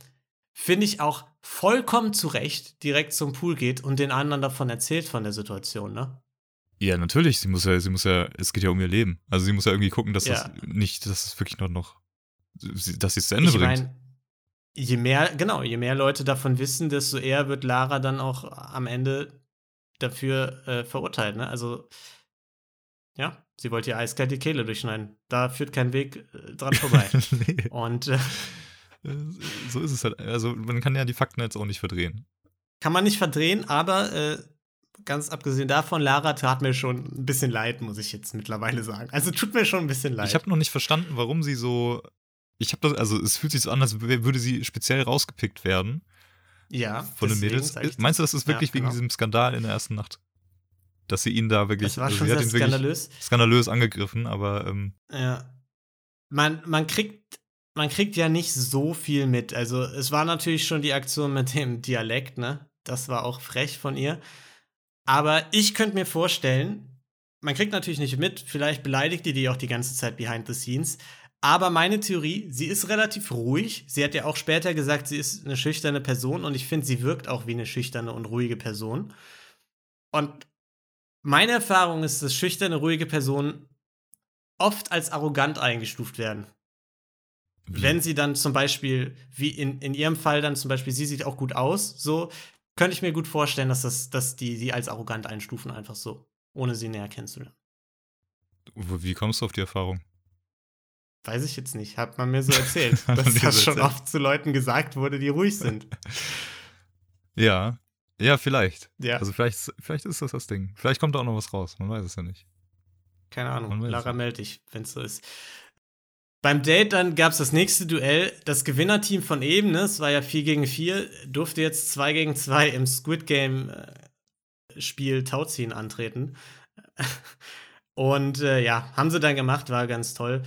finde ich auch vollkommen zu Recht direkt zum Pool geht und den anderen davon erzählt von der Situation, ne? Ja, natürlich. Sie muss ja, sie muss ja, es geht ja um ihr Leben. Also sie muss ja irgendwie gucken, dass Ja. das nicht, dass es wirklich noch, noch dass sie es zu Ende Ich bringt. meine, je mehr, genau, je mehr Leute davon wissen, desto eher wird Lara dann auch am Ende dafür äh, verurteilt, ne? Also, ja, sie wollte ihr eiskalt die Kehle durchschneiden. Da führt kein Weg äh, dran vorbei. <laughs> nee. Und äh, So ist es halt. Also, man kann ja die Fakten jetzt auch nicht verdrehen. kann man nicht verdrehen, aber äh, ganz abgesehen davon, Lara tat mir schon ein bisschen leid, muss ich jetzt mittlerweile sagen. Also tut mir schon ein bisschen leid. Ich habe noch nicht verstanden, warum sie so. Ich habe das, also es fühlt sich so an, als würde sie speziell rausgepickt werden ja, von den Mädels. ich Meinst du, das ist Ja, wirklich wegen genau. diesem Skandal in der ersten Nacht? Dass sie ihn da wirklich. Das war also schon sehr skandalös. skandalös angegriffen, aber ähm, Ja. Man, man kriegt, man kriegt ja nicht so viel mit. Also, es war natürlich schon die Aktion mit dem Dialekt, ne? Das war auch frech von ihr. Aber ich könnte mir vorstellen, man kriegt natürlich nicht mit, vielleicht beleidigt die die auch die ganze Zeit behind the scenes. Aber meine Theorie, sie ist relativ ruhig. Sie hat ja auch später gesagt, sie ist eine schüchterne Person und ich finde, sie wirkt auch wie eine schüchterne und ruhige Person. Und meine Erfahrung ist, dass schüchterne, ruhige Personen oft als arrogant eingestuft werden. Wenn sie dann zum Beispiel, wie in, in ihrem Fall dann zum Beispiel, sie sieht auch gut aus, so, könnte ich mir gut vorstellen, dass, das, dass die sie als arrogant einstufen, einfach so, ohne sie näher kennenzulernen. wie kommst du auf die Erfahrung? Weiß ich jetzt nicht, hat man mir so <laughs> erzählt, dass das schon erzählt? oft zu Leuten gesagt wurde, die ruhig sind. <laughs> Ja. Ja, vielleicht. Ja, Also vielleicht, vielleicht ist das das Ding. Vielleicht kommt da auch noch was raus. Man weiß es ja nicht. keine Ahnung. Lara melde dich, wenn es so ist. Beim Date dann gab es das nächste Duell. Das Gewinnerteam von eben, ne, es war ja 4 gegen 4, durfte jetzt 2 gegen 2 im Squid Game äh, Spiel Tauziehen antreten. <laughs> Und äh, ja, haben sie dann gemacht, war ganz toll.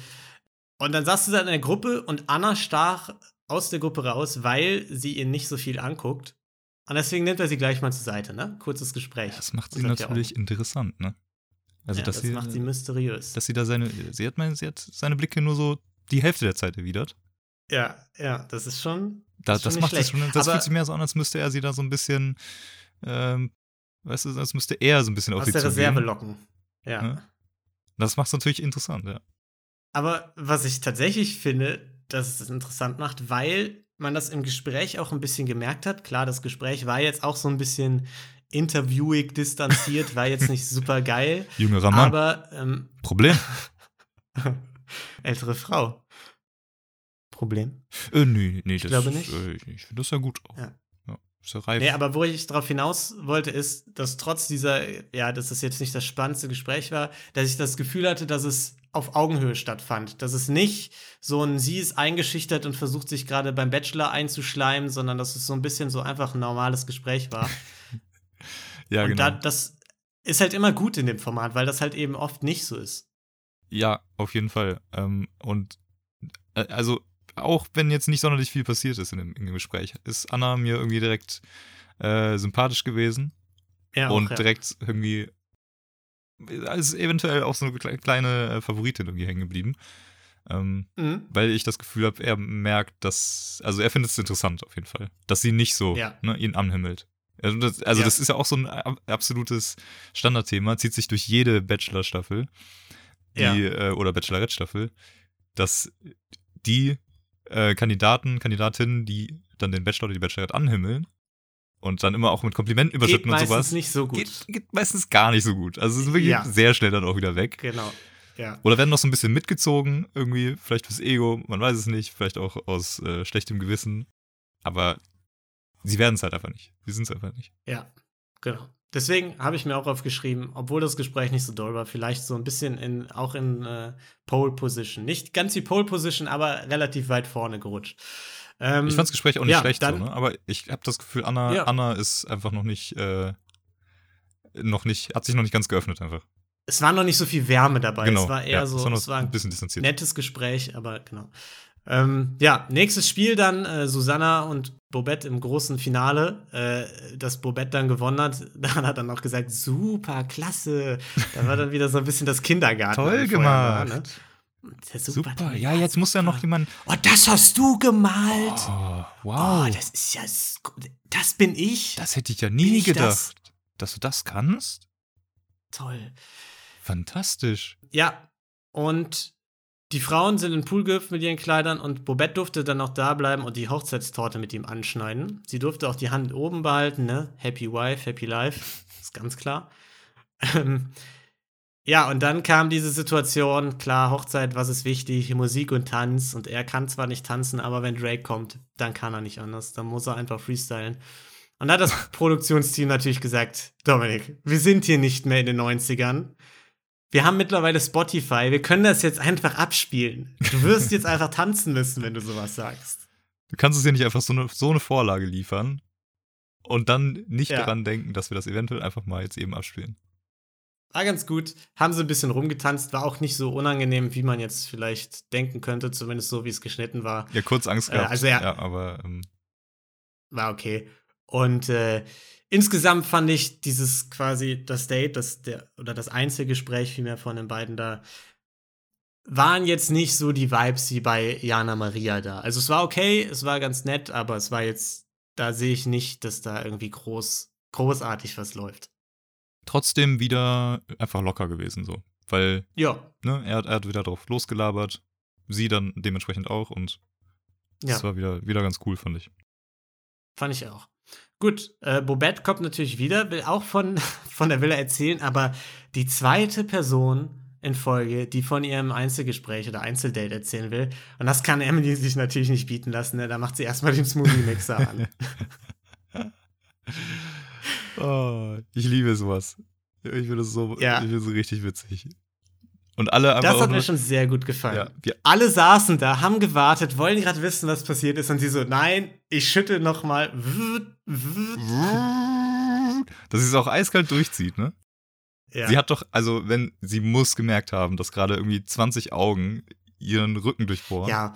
Und dann saß sie dann in der Gruppe und Anna stach aus der Gruppe raus, weil sie ihn nicht so viel anguckt. Und deswegen nimmt er sie gleich mal zur Seite, ne? Kurzes Gespräch. Das macht sie natürlich interessant, ne? Also, ja, das sie, macht sie mysteriös. dass sie da seine, sie hat, mein, sie hat seine Blicke nur so die Hälfte der Zeit erwidert. Ja, ja, das ist schon. Da, das macht es schon, das Aber fühlt sich mehr so an, als müsste er sie da so ein bisschen, ähm, weißt du, als müsste er so ein bisschen auf aus sie der zugehen. Reserve locken. Ja. Ja. Das macht es natürlich interessant, ja. Aber was ich tatsächlich finde, dass es das interessant macht, weil man das im Gespräch auch ein bisschen gemerkt hat. Klar, das Gespräch war jetzt auch so ein bisschen interviewig distanziert, war jetzt nicht super geil. <laughs> Jüngerer Mann. Aber ähm, Problem? <laughs> ältere Frau. Problem. Äh, nee, nee, das, glaube nicht. Äh, ich finde das ja gut auch. Ja. Ja. Ist ja reif. Nee, aber wo ich darauf hinaus wollte, ist, dass trotz dieser, ja, dass das jetzt nicht das spannendste Gespräch war, dass ich das Gefühl hatte, dass es auf Augenhöhe stattfand. Dass es nicht so ein, sie ist eingeschüchtert und versucht sich gerade beim Bachelor einzuschleimen, sondern dass es so ein bisschen so einfach ein normales Gespräch war. <laughs> ja, und genau. da, das ist halt immer gut in dem Format, weil das halt eben oft nicht so ist. Ja, auf jeden Fall. Ähm, und äh, also, auch wenn jetzt nicht sonderlich viel passiert ist in dem, in dem Gespräch, ist Anna mir irgendwie direkt äh, sympathisch gewesen Ja, auch, und ja. direkt irgendwie als eventuell auch so eine kle- kleine äh, Favoritin irgendwie hängen geblieben. Ähm, Mhm. weil ich das Gefühl habe, er merkt, dass, also er findet es interessant auf jeden Fall, dass sie nicht so Ja. ne, ihn anhimmelt. Also, das, also Ja. das ist ja auch so ein ab- absolutes Standardthema, zieht sich durch jede Bachelor-Staffel Ja. äh, oder Bachelorette-Staffel, dass die äh, Kandidaten, Kandidatinnen, die dann den Bachelor oder die Bachelorette anhimmeln und dann immer auch mit Komplimenten Geht überschütten und meistens sowas, nicht so gut. geht, geht meistens gar nicht so gut. Also es ist wirklich Ja. sehr schnell dann auch wieder weg. Genau. Ja. Oder werden noch so ein bisschen mitgezogen, irgendwie, vielleicht fürs Ego, man weiß es nicht, vielleicht auch aus äh, schlechtem Gewissen. Aber sie werden es halt einfach nicht. Sie sind es einfach nicht. Ja, genau. Deswegen habe ich mir auch aufgeschrieben, obwohl das Gespräch nicht so doll war, vielleicht so ein bisschen in, auch in äh, Pole Position. Nicht ganz die Pole Position, aber relativ weit vorne gerutscht. Ähm, Ich fand das Gespräch auch nicht ja, schlecht dann- so, ne? aber ich habe das Gefühl, Anna, Ja. Anna ist einfach noch nicht, äh, noch nicht, hat sich noch nicht ganz geöffnet einfach. es war noch nicht so viel Wärme dabei. genau. Es war eher ja, so, es war es war ein bisschen distanziert. nettes Gespräch, aber genau. Ähm, ja, nächstes Spiel dann äh, Susanna und Bobette im großen Finale, äh, das Bobette dann gewonnen hat. <laughs> Da hat er dann auch gesagt, super, klasse. Da war dann wieder so ein bisschen das Kindergarten. Toll war, gemacht. ne? Ja, Super, toll, ja, jetzt muss ja noch super. jemand. Oh, das hast du gemalt. Oh, Oh, wow. das ist ja. Das bin ich. das hätte ich ja nie ich gedacht, das? dass du das kannst. Toll. Fantastisch. Ja, und Die Frauen sind in den Pool gehüpft mit ihren Kleidern und Bobette durfte dann noch da bleiben und die Hochzeitstorte mit ihm anschneiden. Sie durfte auch die Hand oben behalten, ne? Happy Wife, Happy Life, ist ganz klar. Ähm, ja, und dann kam diese Situation, klar, Hochzeit, was ist wichtig? Musik und Tanz. Und er kann zwar nicht tanzen, aber wenn Drake kommt, dann kann er nicht anders. Dann muss er einfach freestylen. Und da hat das <laughs> Produktionsteam natürlich gesagt, Dominik, wir sind hier nicht mehr in den 90ern. Wir haben mittlerweile Spotify, wir können das jetzt einfach abspielen. Du wirst jetzt einfach tanzen müssen, wenn du sowas sagst. Du kannst es ja nicht einfach so eine, so eine Vorlage liefern und dann nicht Ja. daran denken, dass wir das eventuell einfach mal jetzt eben abspielen. War ganz gut. Haben sie ein bisschen rumgetanzt, war auch nicht so unangenehm, wie man jetzt vielleicht denken könnte, zumindest so, wie es geschnitten war. Ja, kurz Angst Äh, gehabt. also ja. ja aber ähm, War okay. Und äh, insgesamt fand ich dieses quasi das Date, das der oder das Einzelgespräch vielmehr von den beiden da waren jetzt nicht so die Vibes wie bei Jana Maria da. Also es war okay, es war ganz nett, aber es war jetzt da sehe ich nicht, dass da irgendwie groß großartig was läuft. trotzdem wieder einfach locker gewesen so. Weil, Ja, ne, er, hat- er hat wieder drauf losgelabert, sie dann dementsprechend auch und ja. das war wieder, wieder ganz cool, fand ich. Fand ich auch. Gut, äh, Bobette kommt natürlich wieder, will auch von, <laughs> von der Villa erzählen, aber die zweite Person in Folge, die von ihrem Einzelgespräch oder Einzeldate erzählen will, und das kann Emily sich natürlich nicht bieten lassen, ne? da macht sie erstmal den Smoothie-Mixer an. <laughs> Oh, ich liebe sowas. Ich finde das so, Ja. ich es so richtig witzig. Und alle Das hat mir schon sehr gut gefallen. ja, wir, Alle saßen da, haben gewartet, wollen gerade wissen, was passiert ist, und sie so, nein, ich schüttel noch mal. dass sie es auch eiskalt durchzieht, ne? Ja. Sie hat doch, also wenn, sie muss gemerkt haben, dass gerade irgendwie 20 Augen ihren Rücken durchbohren. Ja.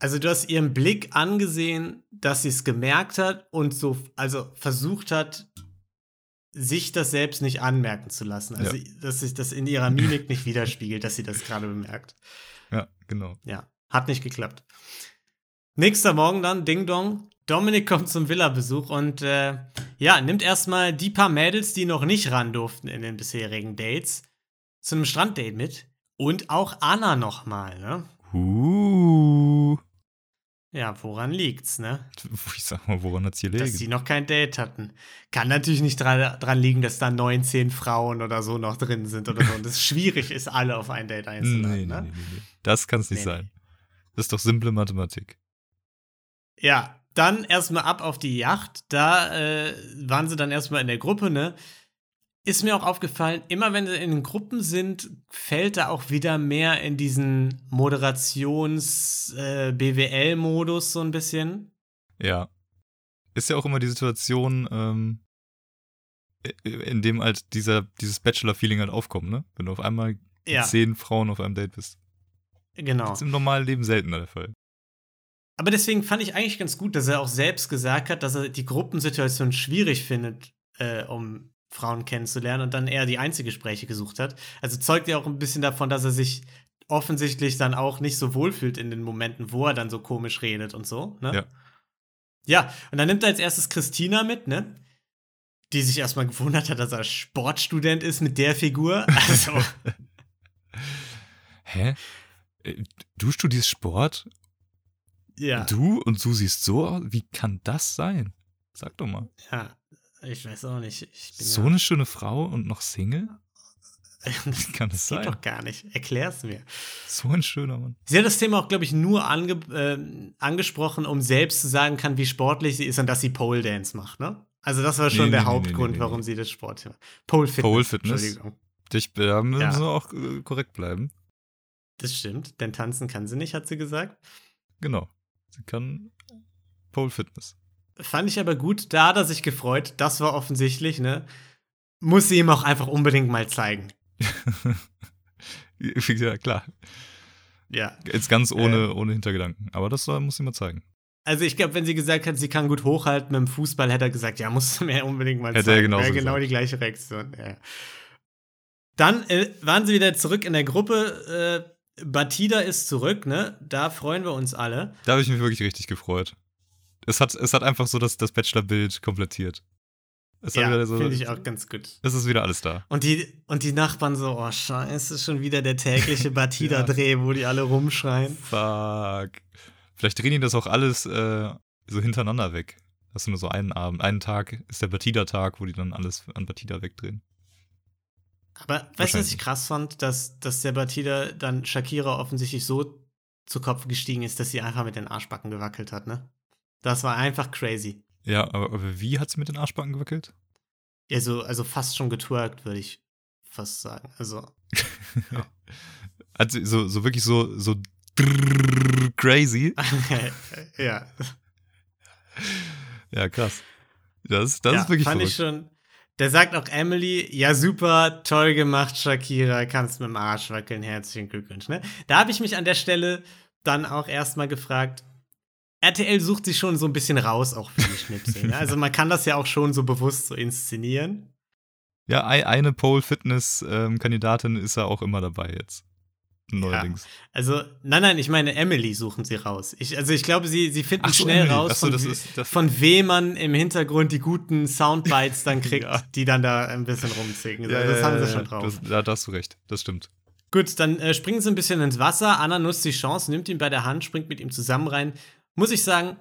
Also du hast ihren Blick angesehen, dass sie es gemerkt hat und so, also versucht hat, sich das selbst nicht anmerken zu lassen. Also, dass sich das in ihrer Mimik nicht widerspiegelt, dass sie das gerade bemerkt. <laughs> Ja, genau. Ja, hat nicht geklappt. Nächster Morgen dann, Ding Dong. Dominik kommt zum Villa-Besuch und äh, ja, nimmt erstmal die paar Mädels, die noch nicht ran durften in den bisherigen Dates, zu einem Stranddate mit. Und auch Anna nochmal, ne? Uh. Ja, woran liegt's, ne? <laughs> Ich sag mal, woran hat's hier Dass liegen? sie noch kein Date hatten. Kann natürlich nicht dran, dran liegen, dass da 19 Frauen oder so noch drin sind oder so. Und es <laughs> schwierig ist, alle auf ein Date Nee, einzuladen, nee, nee, ne? nee, nee. Das kann's nicht Nee, nee. sein. Das ist doch simple Mathematik. Ja, dann erstmal ab auf die Yacht. Da äh, waren sie dann erstmal in der Gruppe, ne? Ist mir auch aufgefallen, immer wenn sie in den Gruppen sind, fällt da auch wieder mehr in diesen Moderations-BWL-Modus so ein bisschen. Ja. Ist ja auch immer die Situation, ähm, in dem halt dieser, dieses Bachelor-Feeling halt aufkommt, ne? Wenn du auf einmal Ja, zehn Frauen auf einem Date bist. genau. Das ist im normalen Leben seltener der Fall. Aber deswegen fand ich eigentlich ganz gut, dass er auch selbst gesagt hat, dass er die Gruppensituation schwierig findet, äh, um Frauen kennenzulernen und dann eher die Einzelgespräche gesucht hat. Also zeugt ja auch ein bisschen davon, dass er sich offensichtlich dann auch nicht so wohlfühlt in den Momenten, wo er dann so komisch redet und so. Ne? Ja. Ja, und dann nimmt er als erstes Christina mit, ne? Die sich erstmal gewundert hat, dass er Sportstudent ist mit der Figur. <laughs> Also, Hä? Äh, Du studierst Sport? ja. Du und du siehst so aus? Wie kann das sein? Sag doch mal. Ja, ich weiß auch nicht. So ja, eine schöne Frau und noch Single? Wie kann das <laughs> geht sein? doch gar nicht. Erklär's mir. So ein schöner Mann. Sie hat das Thema auch, glaube ich, nur ange äh, angesprochen, um selbst zu sagen kann, wie sportlich sie ist und dass sie Pole Dance macht, ne? Also das war schon Nee, der nee, Hauptgrund, nee, warum sie das Sport macht. Pole Fitness. Pole Fitness? Entschuldigung. Ich, da müssen Ja. wir auch äh, korrekt bleiben. Das stimmt, denn tanzen kann sie nicht, hat sie gesagt. Genau. Sie kann Pole Fitness. Fand ich aber gut, da hat er sich gefreut. Das war offensichtlich, ne? Muss sie ihm auch einfach unbedingt mal zeigen. <laughs> ja, klar. Ja. Jetzt ganz ohne, Äh. ohne Hintergedanken. Aber das soll- muss sie mal zeigen. Also ich glaube, wenn sie gesagt hat, sie kann gut hochhalten mit dem Fußball, hätte er gesagt, ja, musst du mir unbedingt mal Hätte er zeigen. genauso Wäre genau gesagt. die gleiche Reaktion. Ja. Dann äh, waren sie wieder zurück in der Gruppe. Äh, Batida ist zurück, ne? Da freuen wir uns alle. Da habe ich mich wirklich richtig gefreut. Es hat, es hat einfach so das, das Bachelor-Bild komplettiert. Es Ja, so, finde ich auch ganz gut. es ist wieder alles da. Und die, und die Nachbarn so, oh scheiße, schon wieder der tägliche <laughs> Batida-Dreh, wo die alle rumschreien. Fuck. Vielleicht drehen die das auch alles äh, so hintereinander weg. Hast du nur so einen Abend, einen Tag ist der Batida-Tag, wo die dann alles an Batida wegdrehen. Aber weißt du, was ich krass fand? Dass, dass der Batida dann Shakira offensichtlich so zu Kopf gestiegen ist, dass sie einfach mit den Arschbacken gewackelt hat, ne? Das war einfach crazy. Ja, aber, aber wie hat sie mit den Arschbacken gewackelt? Also, also fast schon getwerkt, würde ich fast sagen. Also, <laughs> Hat sie so, so wirklich so, so crazy? ja. Ja, krass. Das, das ja, ist wirklich fand verrückt. ich schon. Der sagt auch Emily, ja super, toll gemacht, Shakira, kannst mit dem Arsch wackeln, herzlichen Glückwunsch. Ne? Da habe ich mich an der Stelle dann auch erstmal gefragt, RTL sucht sich schon so ein bisschen raus auch für die <laughs> Schnipsel. ne? Also man kann das ja auch schon so bewusst so inszenieren. Ja, ei- eine Pole-Fitness-Kandidatin ist ja auch immer dabei jetzt. Neuerdings. Also, nein, nein, ich meine, Emily suchen sie raus. Ich, also ich glaube, sie, sie finden so, schnell Emily. raus, so, von, das ist- das- von wem man im Hintergrund die guten Soundbites dann <laughs> kriegt, Ja. die dann da ein bisschen rumzicken. Also, das haben sie schon drauf. Das, da, da hast du recht, das stimmt. Gut, dann äh, springen sie ein bisschen ins Wasser. Anna nutzt die Chance, nimmt ihn bei der Hand, springt mit ihm zusammen rein. Muss ich sagen,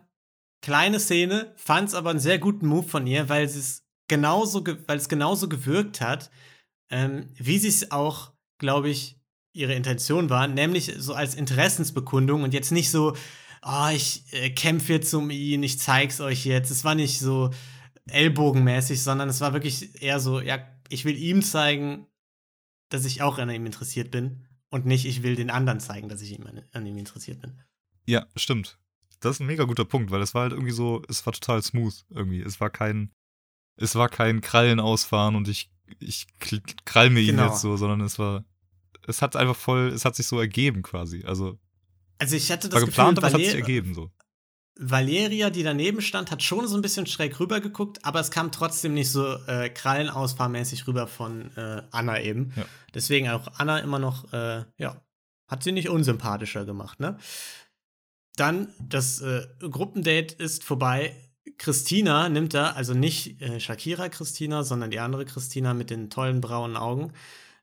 kleine Szene, fand es aber einen sehr guten Move von ihr, weil es genauso, ge- weil es genauso gewirkt hat, ähm, wie sie es auch, glaube ich, ihre Intention war, nämlich so als Interessensbekundung und jetzt nicht so, oh, ich äh, kämpfe jetzt um ihn, ich zeig's euch jetzt. Es war nicht so ellbogenmäßig, sondern es war wirklich eher so, ja, ich will ihm zeigen, dass ich auch an ihm interessiert bin und nicht, ich will den anderen zeigen, dass ich an ihm interessiert bin. Ja, stimmt. Das ist ein mega guter Punkt, weil es war halt irgendwie so, es war total smooth irgendwie. Es war kein, es war kein Krallen ausfahren und ich, ich krall mir ihn Genau. jetzt so, sondern es war, es hat einfach voll, es hat sich so ergeben quasi. Also, Also ich hatte das war geplant, aber Gefühl, es hat sich Valer ergeben so. Valeria, die daneben stand, hat schon so ein bisschen schräg rüber geguckt, aber es kam trotzdem nicht so äh, krallenausfahrmäßig rüber von äh, Anna eben. Ja. Deswegen auch Anna immer noch, äh, ja, hat sie nicht unsympathischer gemacht, ne? Dann, das äh, Gruppendate ist vorbei. Christina nimmt da, also nicht äh, Shakira Christina, sondern die andere Christina mit den tollen braunen Augen,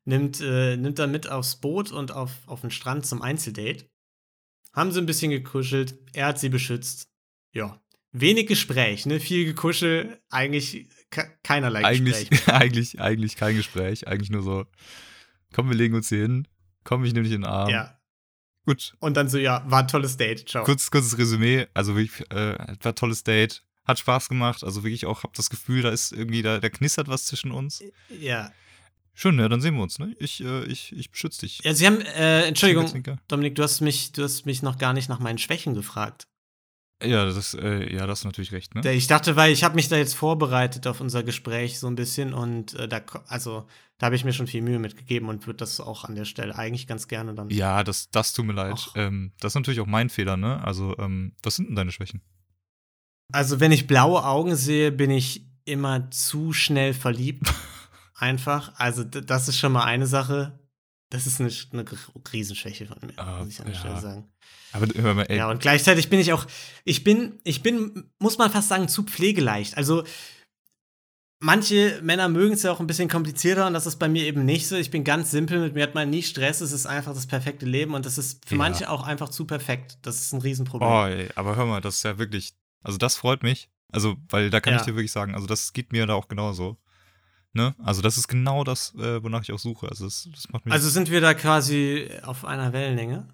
nimmt, äh, nimmt da mit aufs Boot und auf, auf den Strand zum Einzeldate. Haben sie ein bisschen gekuschelt, er hat sie beschützt. Ja. Wenig Gespräch, ne? Viel Gekuschel, eigentlich ke keinerlei Eigentlich, Gespräch. <laughs> eigentlich, eigentlich kein Gespräch, eigentlich nur so, komm, wir legen uns hier hin, komm, ich nehme dich in den Arm. Ja. Gut, Und dann so, ja, war ein tolles Date. Ciao. kurz, kurzes Resümee, also wirklich, äh, war ein tolles Date, hat Spaß gemacht, also wirklich auch, hab das Gefühl, da ist irgendwie, da, da knistert was zwischen uns. Ja. Schön, ja, dann sehen wir uns, ne? Ich, äh, ich, ich beschütze dich. Ja, sie haben, äh, Entschuldigung. Dominik, du hast mich, du hast mich noch gar nicht nach meinen Schwächen gefragt. Ja, das, äh, ja, da hast du natürlich recht, ne? Ich dachte, weil ich habe mich da jetzt vorbereitet auf unser Gespräch so ein bisschen und äh, da, also da habe ich mir schon viel Mühe mitgegeben und würde das auch an der Stelle eigentlich ganz gerne dann. Ja, das, das tut mir leid. Ähm, das ist natürlich auch mein Fehler, ne? Also, ähm, was sind denn deine Schwächen? Also wenn ich blaue Augen sehe, bin ich immer zu schnell verliebt. <laughs> Einfach. Also das ist schon mal eine Sache. Das ist eine, eine Riesenschwäche von mir, Ah, muss ich an der ja. Stelle sagen. Aber hör mal, ey, Ja, und gleichzeitig bin ich auch, ich bin, ich bin, muss man fast sagen, zu pflegeleicht. Also manche Männer mögen es ja auch ein bisschen komplizierter und das ist bei mir eben nicht so. Ich bin ganz simpel, mit mir hat man nie Stress, es ist einfach das perfekte Leben und das ist für Ja. manche auch einfach zu perfekt. Das ist ein Riesenproblem. Oh, ey, aber hör mal, das ist ja wirklich, also das freut mich. Also, weil da kann Ja. ich dir wirklich sagen, also das geht mir da auch genauso. Ne? Also das ist genau das, äh, wonach ich auch suche. Also das, das macht mich. Also sind wir da quasi auf einer Wellenlänge?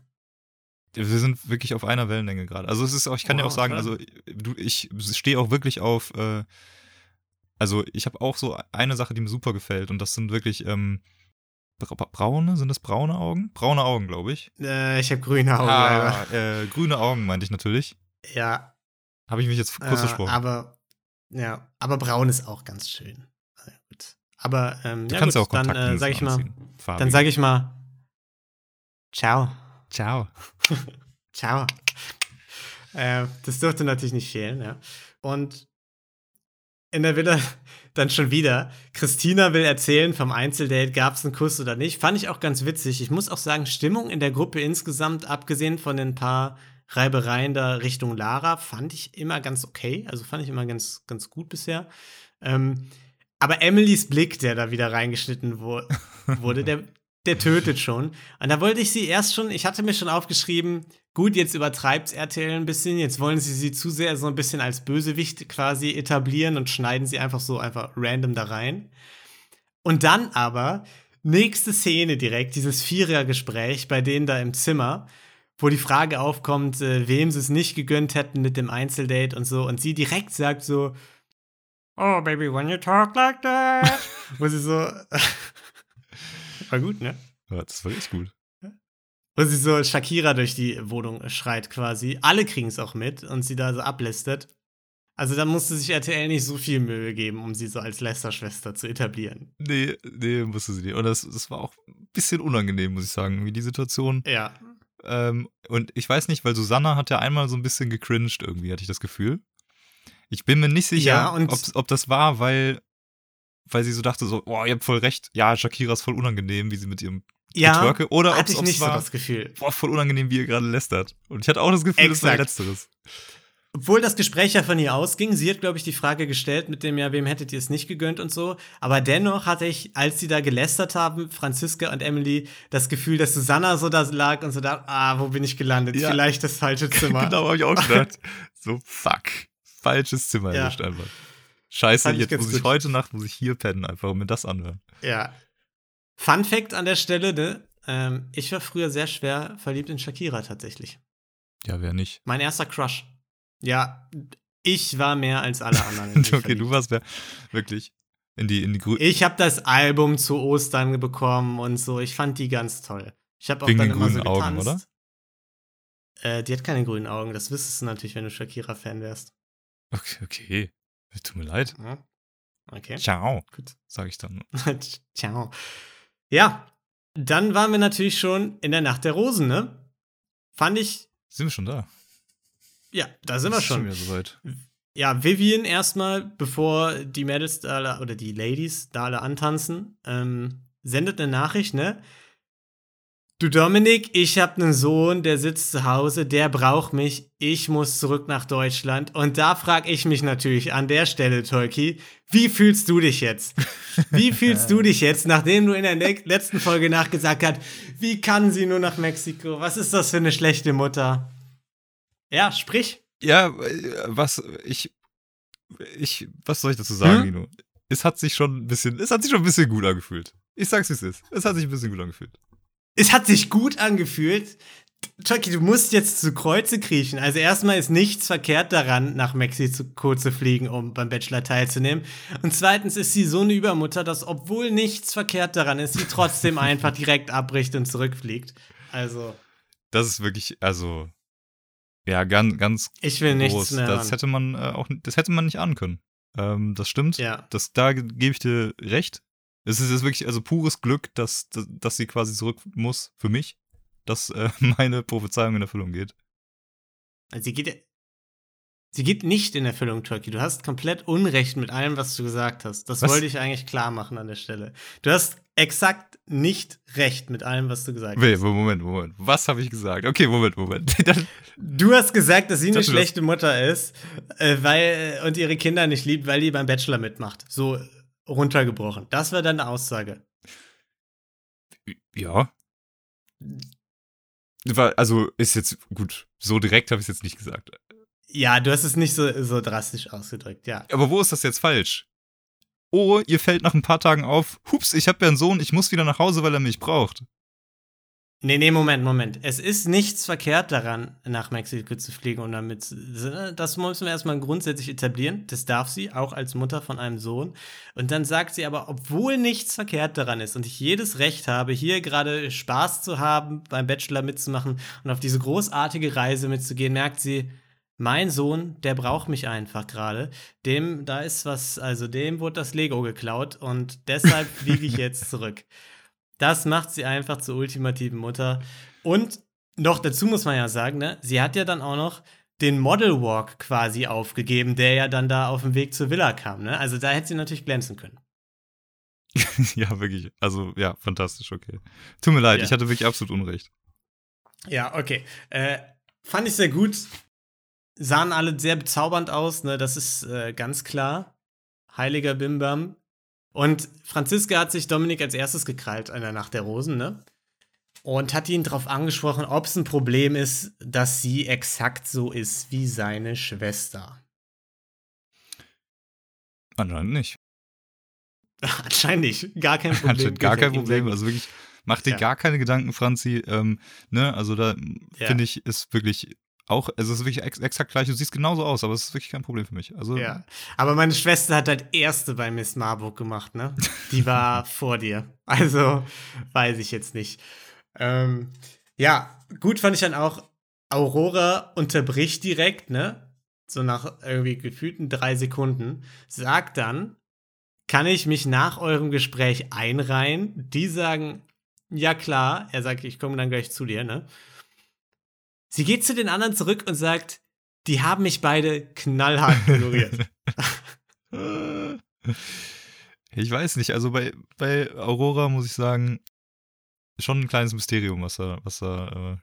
wir sind wirklich auf einer Wellenlänge gerade. Also es ist auch, ich kann dir Wow, auch sagen, also du, ich stehe auch wirklich auf, äh, also ich habe auch so eine Sache, die mir super gefällt und das sind wirklich, ähm, bra braune, sind das braune Augen? Braune Augen, glaube ich. Äh, ich habe grüne Augen. Ah, äh, grüne Augen meinte ich natürlich. Ja. Habe ich mich jetzt kurz äh, versprochen. Aber, ja, aber braun ist auch ganz schön. Aber, ähm, Du ja, kannst gut, auch dann äh, sag ich mal, anziehen. dann sage ich mal, ciao. Ciao. <laughs> Ciao. äh, das dürfte natürlich nicht fehlen, ja. Und in der Villa <laughs> dann schon wieder. Christina will erzählen vom Einzeldate, gab es einen Kuss oder nicht. Fand ich auch ganz witzig. Ich muss auch sagen, Stimmung in der Gruppe insgesamt, abgesehen von den paar Reibereien da Richtung Lara, fand ich immer ganz okay. Also fand ich immer ganz, ganz gut bisher. Ähm, Aber Emilys Blick, der da wieder reingeschnitten wo <laughs> wurde, der, der tötet schon. Und da wollte ich sie erst schon, ich hatte mir schon aufgeschrieben, gut, jetzt übertreibt RTL ein bisschen, jetzt wollen sie sie zu sehr so ein bisschen als Bösewicht quasi etablieren und schneiden sie einfach so einfach random da rein. Und dann aber, nächste Szene direkt, dieses Vierergespräch bei denen da im Zimmer, wo die Frage aufkommt, äh, wem sie es nicht gegönnt hätten mit dem Einzeldate und so. Und sie direkt sagt so, Oh, baby, when you talk like that. <laughs> wo sie so. <laughs> war gut, ne? Ja, das war echt gut. Wo sie so Shakira durch die Wohnung schreit quasi. Alle kriegen es auch mit und sie da so ablistet. Also da musste sich RTL nicht so viel Mühe geben, um sie so als Lästerschwester zu etablieren. Nee, nee, musste sie nicht. Und das, das war auch ein bisschen unangenehm, muss ich sagen, wie die Situation. Ja. Ähm, und ich weiß nicht, weil Susanna hat ja einmal so ein bisschen gecringed irgendwie, hatte ich das Gefühl. Ich bin mir nicht sicher, Ja, ob, das war, weil, weil sie so dachte, so, oh, ihr habt voll recht, ja, Shakira ist voll unangenehm, wie sie mit ihrem Ja, Getwerke. Oder ob hatte ich nicht so war, das Gefühl. boah, voll unangenehm, wie ihr gerade lästert. Und ich hatte auch das Gefühl, das war Exakt. letzteres. Obwohl das Gespräch ja von ihr ausging, sie hat, glaube ich, die Frage gestellt mit dem, ja, wem hättet ihr es nicht gegönnt und so. Aber dennoch hatte ich, als sie da gelästert haben, Franziska und Emily, das Gefühl, dass Susanna so da lag und so da, ah, wo bin ich gelandet? Ja. Vielleicht das falsche <laughs> Zimmer. genau, habe ich auch gedacht. so, fuck. Falsches Zimmer Ja. erwischt einfach. Scheiße, jetzt muss ich gut. heute Nacht muss ich hier pennen, einfach und mir das anhören. Ja. Fun Fact an der Stelle, ne? Ähm, ich war früher sehr schwer verliebt in Shakira tatsächlich. Ja, wer nicht? Mein erster Crush. Ja, ich war mehr als alle anderen. <laughs> okay, verliebt. du warst wer, wirklich in die, in die grünen. Ich habe das Album zu Ostern bekommen und so. Ich fand die ganz toll. Ich habe auch Wegen dann den immer so grünen Augen, getanzt. Äh, die hat keine grünen Augen. Das wüsstest du natürlich, wenn du Shakira-Fan wärst. Okay, okay. Tut mir leid. Ja. Okay, Ciao, gut. sag ich dann. <laughs> Ciao. Ja, dann waren wir natürlich schon in der Nacht der Rosen, ne? Fand ich, Sind wir schon da? ja, da sind wir Ist schon. wieder soweit. Ja, Vivian erstmal, bevor die Mädels da alle, oder die Ladies da alle antanzen, ähm, sendet eine Nachricht, ne? Du Dominik, ich hab einen Sohn, der sitzt zu Hause, der braucht mich, ich muss zurück nach Deutschland. Und da frag ich mich natürlich an der Stelle, Tolki, wie fühlst du dich jetzt? Wie <laughs> fühlst du dich jetzt, nachdem du in der ne letzten Folge nachgesagt hast, wie kann sie nur nach Mexiko? Was ist das für eine schlechte Mutter? Ja, sprich. Ja, äh, was ich ich was soll ich dazu sagen, Hm? Nino? Es hat sich schon ein bisschen, es hat sich schon ein bisschen gut angefühlt. Ich sag's wie es ist. Es hat sich ein bisschen gut angefühlt. Es hat sich gut angefühlt. Chucky, du musst jetzt zu Kreuze kriechen. Also erstmal ist nichts verkehrt daran, nach Mexiko zu fliegen, um beim Bachelor teilzunehmen. Und zweitens ist sie so eine Übermutter, dass obwohl nichts verkehrt daran ist, sie trotzdem <laughs> einfach direkt abbricht und zurückfliegt. Also, Das ist wirklich, also ja, ganz, ganz ich will nichts groß. mehr Das hätte man äh, auch, das hätte man nicht ahnen können. Ähm, das stimmt. Ja. Das, da ge- gebe ich dir recht. Es ist jetzt wirklich also pures Glück, dass, dass, sie quasi zurück muss für mich, dass äh, <laughs> meine Prophezeiung in Erfüllung geht. Also sie geht, sie geht nicht in Erfüllung, Turkey. Du hast komplett Unrecht mit allem, was du gesagt hast. Das Was? wollte ich eigentlich klar machen an der Stelle. Du hast exakt nicht recht mit allem, was du gesagt Wait, hast. Moment, Moment. Was habe ich gesagt? Okay, Moment, Moment. <laughs> Du hast gesagt, dass sie eine schlechte Mutter ist, äh, weil und ihre Kinder nicht liebt, weil die beim Bachelor mitmacht. So runtergebrochen. Das war deine Aussage. ja. Also ist jetzt gut. So direkt habe ich es jetzt nicht gesagt. Ja, du hast es nicht so, so drastisch ausgedrückt, ja. Aber wo ist das jetzt falsch? Oh, ihr fällt nach ein paar Tagen auf. Hups, ich habe ja einen Sohn, ich muss wieder nach Hause, weil er mich braucht. Nee, nee, Moment, Moment. Es ist nichts verkehrt daran, nach Mexiko zu fliegen und damit. Das müssen wir erstmal grundsätzlich etablieren. Das darf sie, auch als Mutter von einem Sohn. Und dann sagt sie aber, obwohl nichts verkehrt daran ist und ich jedes Recht habe, hier gerade Spaß zu haben, beim Bachelor mitzumachen und auf diese großartige Reise mitzugehen, merkt sie, mein Sohn, der braucht mich einfach gerade. Dem, da ist was, also dem wurde das Lego geklaut und deshalb fliege ich <laughs> jetzt zurück. Das macht sie einfach zur ultimativen Mutter. Und noch dazu muss man ja sagen, ne, sie hat ja dann auch noch den Model Walk quasi aufgegeben, der ja dann da auf dem Weg zur Villa kam. Ne? Also da hätte sie natürlich glänzen können. <laughs> ja, wirklich. Also, ja, fantastisch, okay. Tut mir leid, Ja. ich hatte wirklich absolut Unrecht. Ja, okay. Äh, fand ich sehr gut. Sahen alle sehr bezaubernd aus, ne? Das ist äh, ganz klar. Heiliger Bimbam. Und Franziska hat sich Dominik als erstes gekrallt an der Nacht der Rosen, ne? Und hat ihn darauf angesprochen, ob es ein Problem ist, dass sie exakt so ist wie seine Schwester. Anscheinend nicht. <laughs> Anscheinend nicht. Gar kein <laughs> Problem. Anscheinend gar kein Problem. Also wirklich, mach dir Ja. gar keine Gedanken, Franzi. Ähm, ne, also da Ja. finde ich, ist wirklich auch, also es ist wirklich ex exakt gleich. Du siehst genauso aus, aber es ist wirklich kein Problem für mich. Also Ja. Aber meine Schwester hat halt erste bei Miss Marburg gemacht, ne? Die <laughs> war vor dir. Also weiß ich jetzt nicht. Ähm, ja, gut fand ich dann auch, Aurora unterbricht direkt, ne? So nach irgendwie gefühlten drei Sekunden, sagt dann, kann ich mich nach eurem Gespräch einreihen? Die sagen, ja klar. Er sagt, ich komme dann gleich zu dir, ne? Sie geht zu den anderen zurück und sagt, die haben mich beide knallhart ignoriert. <laughs> Ich weiß nicht, also bei, bei Aurora muss ich sagen, schon ein kleines Mysterium, was da, was da äh,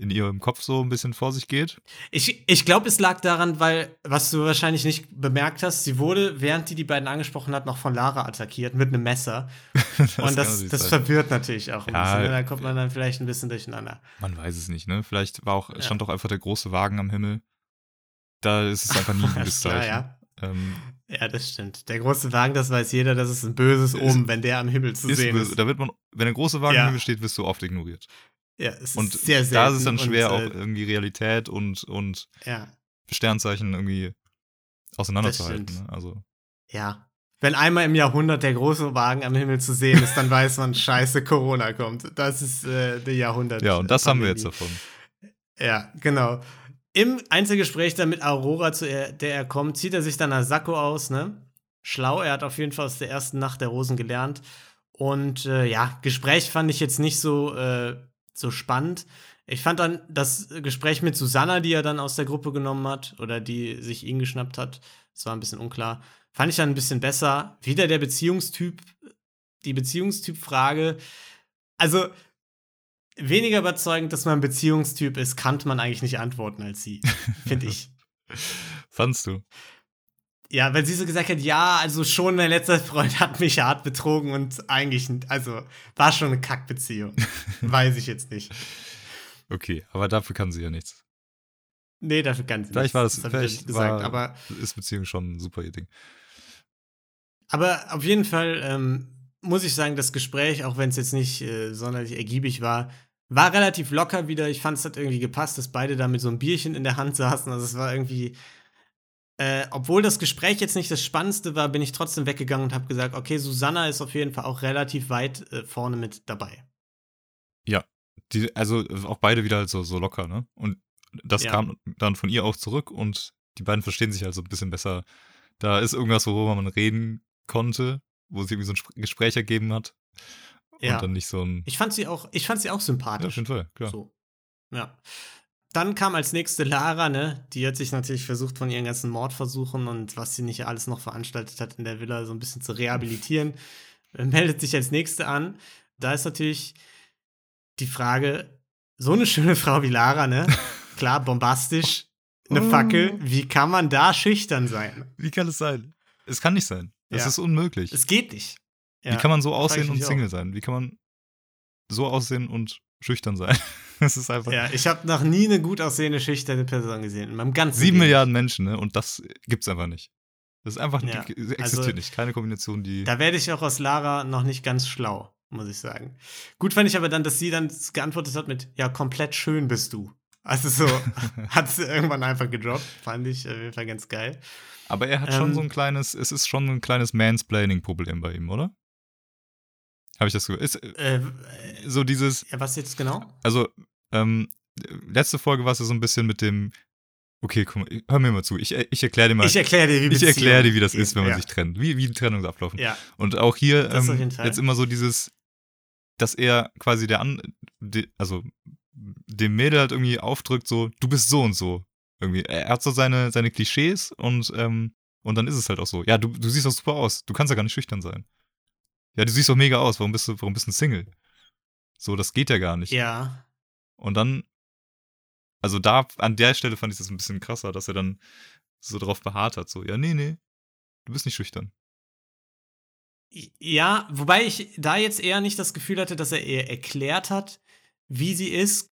in ihrem Kopf so ein bisschen vor sich geht. Ich, ich glaube, es lag daran, weil, was du wahrscheinlich nicht bemerkt hast, sie wurde, während die die beiden angesprochen hat, noch von Lara attackiert mit einem Messer. <laughs> Und das, natürlich das sein. verwirrt natürlich auch ein Ja, bisschen. Da kommt man dann vielleicht ein bisschen durcheinander. Man weiß es nicht, ne? Vielleicht war auch, Ja. stand doch einfach der große Wagen am Himmel. Da ist es einfach nie ein gutes Zeichen. ja. Ähm, ja, das stimmt. Der große Wagen, das weiß jeder, das ist ein böses Omen, wenn der am Himmel zu sehen böse. ist. Da wird man, wenn der große Wagen Ja. am Himmel steht, wirst du oft ignoriert. Ja, es Und ist sehr selten. da ist es dann schwer, und, auch irgendwie Realität und, und Ja, Sternzeichen irgendwie auseinanderzuhalten. Ne? Also, ja. Wenn einmal im Jahrhundert der große Wagen am Himmel zu sehen ist, dann weiß man, <laughs> scheiße, Corona kommt. Das ist äh, der Jahrhundert. ja, und das haben wir jetzt Pandemie. davon. Ja, genau. Im Einzelgespräch dann mit Aurora, zu er, der er kommt, zieht er sich dann als Sakko aus, ne? Schlau, er hat auf jeden Fall aus der ersten Nacht der Rosen gelernt. Und äh, ja, Gespräch fand ich jetzt nicht so, äh, so spannend. Ich fand dann das Gespräch mit Susanna, die er dann aus der Gruppe genommen hat oder die sich ihn geschnappt hat, das war ein bisschen unklar, fand ich dann ein bisschen besser. Wieder der Beziehungstyp, die Beziehungstyp-Frage. Also, weniger überzeugend, dass man ein Beziehungstyp ist, kann man eigentlich nicht antworten als sie, <laughs> finde ich. Fandst du? Ja, weil sie so gesagt hat, ja, also schon mein letzter Freund hat mich hart betrogen und eigentlich, also war schon eine Kackbeziehung. <laughs> Weiß ich jetzt nicht. Okay, aber dafür kann sie ja nichts. Nee, dafür kann sie Vielleicht nichts. war das, ich ja vielleicht nicht gesagt, war, aber ist Beziehung schon ein super ihr Ding. Aber auf jeden Fall ähm, muss ich sagen, das Gespräch, auch wenn es jetzt nicht äh, sonderlich ergiebig war, war relativ locker wieder. Ich fand, es hat irgendwie gepasst, dass beide da mit so einem Bierchen in der Hand saßen. Also es war irgendwie, äh, obwohl das Gespräch jetzt nicht das Spannendste war, bin ich trotzdem weggegangen und habe gesagt, okay, Susanna ist auf jeden Fall auch relativ weit äh, vorne mit dabei. Die, also auch beide wieder halt so, so locker, ne? Und das Ja. kam dann von ihr auch zurück und die beiden verstehen sich halt so ein bisschen besser. Da ist irgendwas, worüber man reden konnte, wo sie irgendwie so ein Sp- Gespräch ergeben hat. Ja. Und dann nicht so ein. Ich fand sie auch, ich fand sie auch Ja, auf sympathisch. jeden Fall, klar. So. Ja. Dann kam als nächste Lara, ne? Die hat sich natürlich versucht, von ihren ganzen Mordversuchen und was sie nicht alles noch veranstaltet hat in der Villa, so ein bisschen zu rehabilitieren. Äh, Meldet sich als nächste an. Da ist natürlich die Frage: So eine schöne Frau wie Lara, ne? <laughs> Klar, bombastisch, eine Oh. Fackel. Wie kann man da schüchtern sein? Wie kann es sein? Es kann nicht sein. Das Ja. ist unmöglich. Es geht nicht. Wie kann man so aussehen und mich auch. Single sein? Wie kann man so aussehen und schüchtern sein? <laughs> Es ist einfach. Ja, ich habe noch nie eine gut aussehende, schüchterne Person gesehen. In meinem ganzen Sieben Leben. Milliarden Menschen, ne? Und das gibt's einfach nicht. Das ist einfach, Ja, die, existiert also- nicht. Keine Kombination, die. Da werde ich auch aus Lara noch nicht ganz schlau, muss ich sagen. Gut fand ich aber dann, dass sie dann geantwortet hat mit, ja, komplett schön bist du. Also so, <laughs> hat sie irgendwann einfach gedroppt. Fand ich auf jeden Fall ganz geil. Aber er hat schon Ähm, so ein kleines, es ist schon ein kleines Mansplaining-Problem bei ihm, oder? Habe ich das so? Ist äh, Äh, so dieses, ja, was jetzt genau? also, ähm, letzte Folge war es ja so ein bisschen mit dem, okay, guck mal, hör mir mal zu, ich, ich erkläre dir mal, Ich erkläre dir, wie ich erkläre dir, wie das ist, wenn man ja. sich trennt, wie, wie die Trennungen ablaufen. Ja, Und auch hier ähm, jetzt immer so dieses, dass er quasi der an, die, also dem Mädel halt irgendwie aufdrückt, so, du bist so und so. Irgendwie. Er hat so seine, seine Klischees und, ähm, und dann ist es halt auch so. Ja, du, du siehst doch super aus. Du kannst ja gar nicht schüchtern sein. Ja, du siehst doch mega aus. Warum bist du, warum bist du ein Single? So, das geht ja gar nicht. ja. Und dann, also da, an der Stelle fand ich das ein bisschen krasser, dass er dann so drauf beharrt hat. So, ja, nee, nee, du bist nicht schüchtern. Ja, wobei ich da jetzt eher nicht das Gefühl hatte, dass er eher erklärt hat, wie sie ist,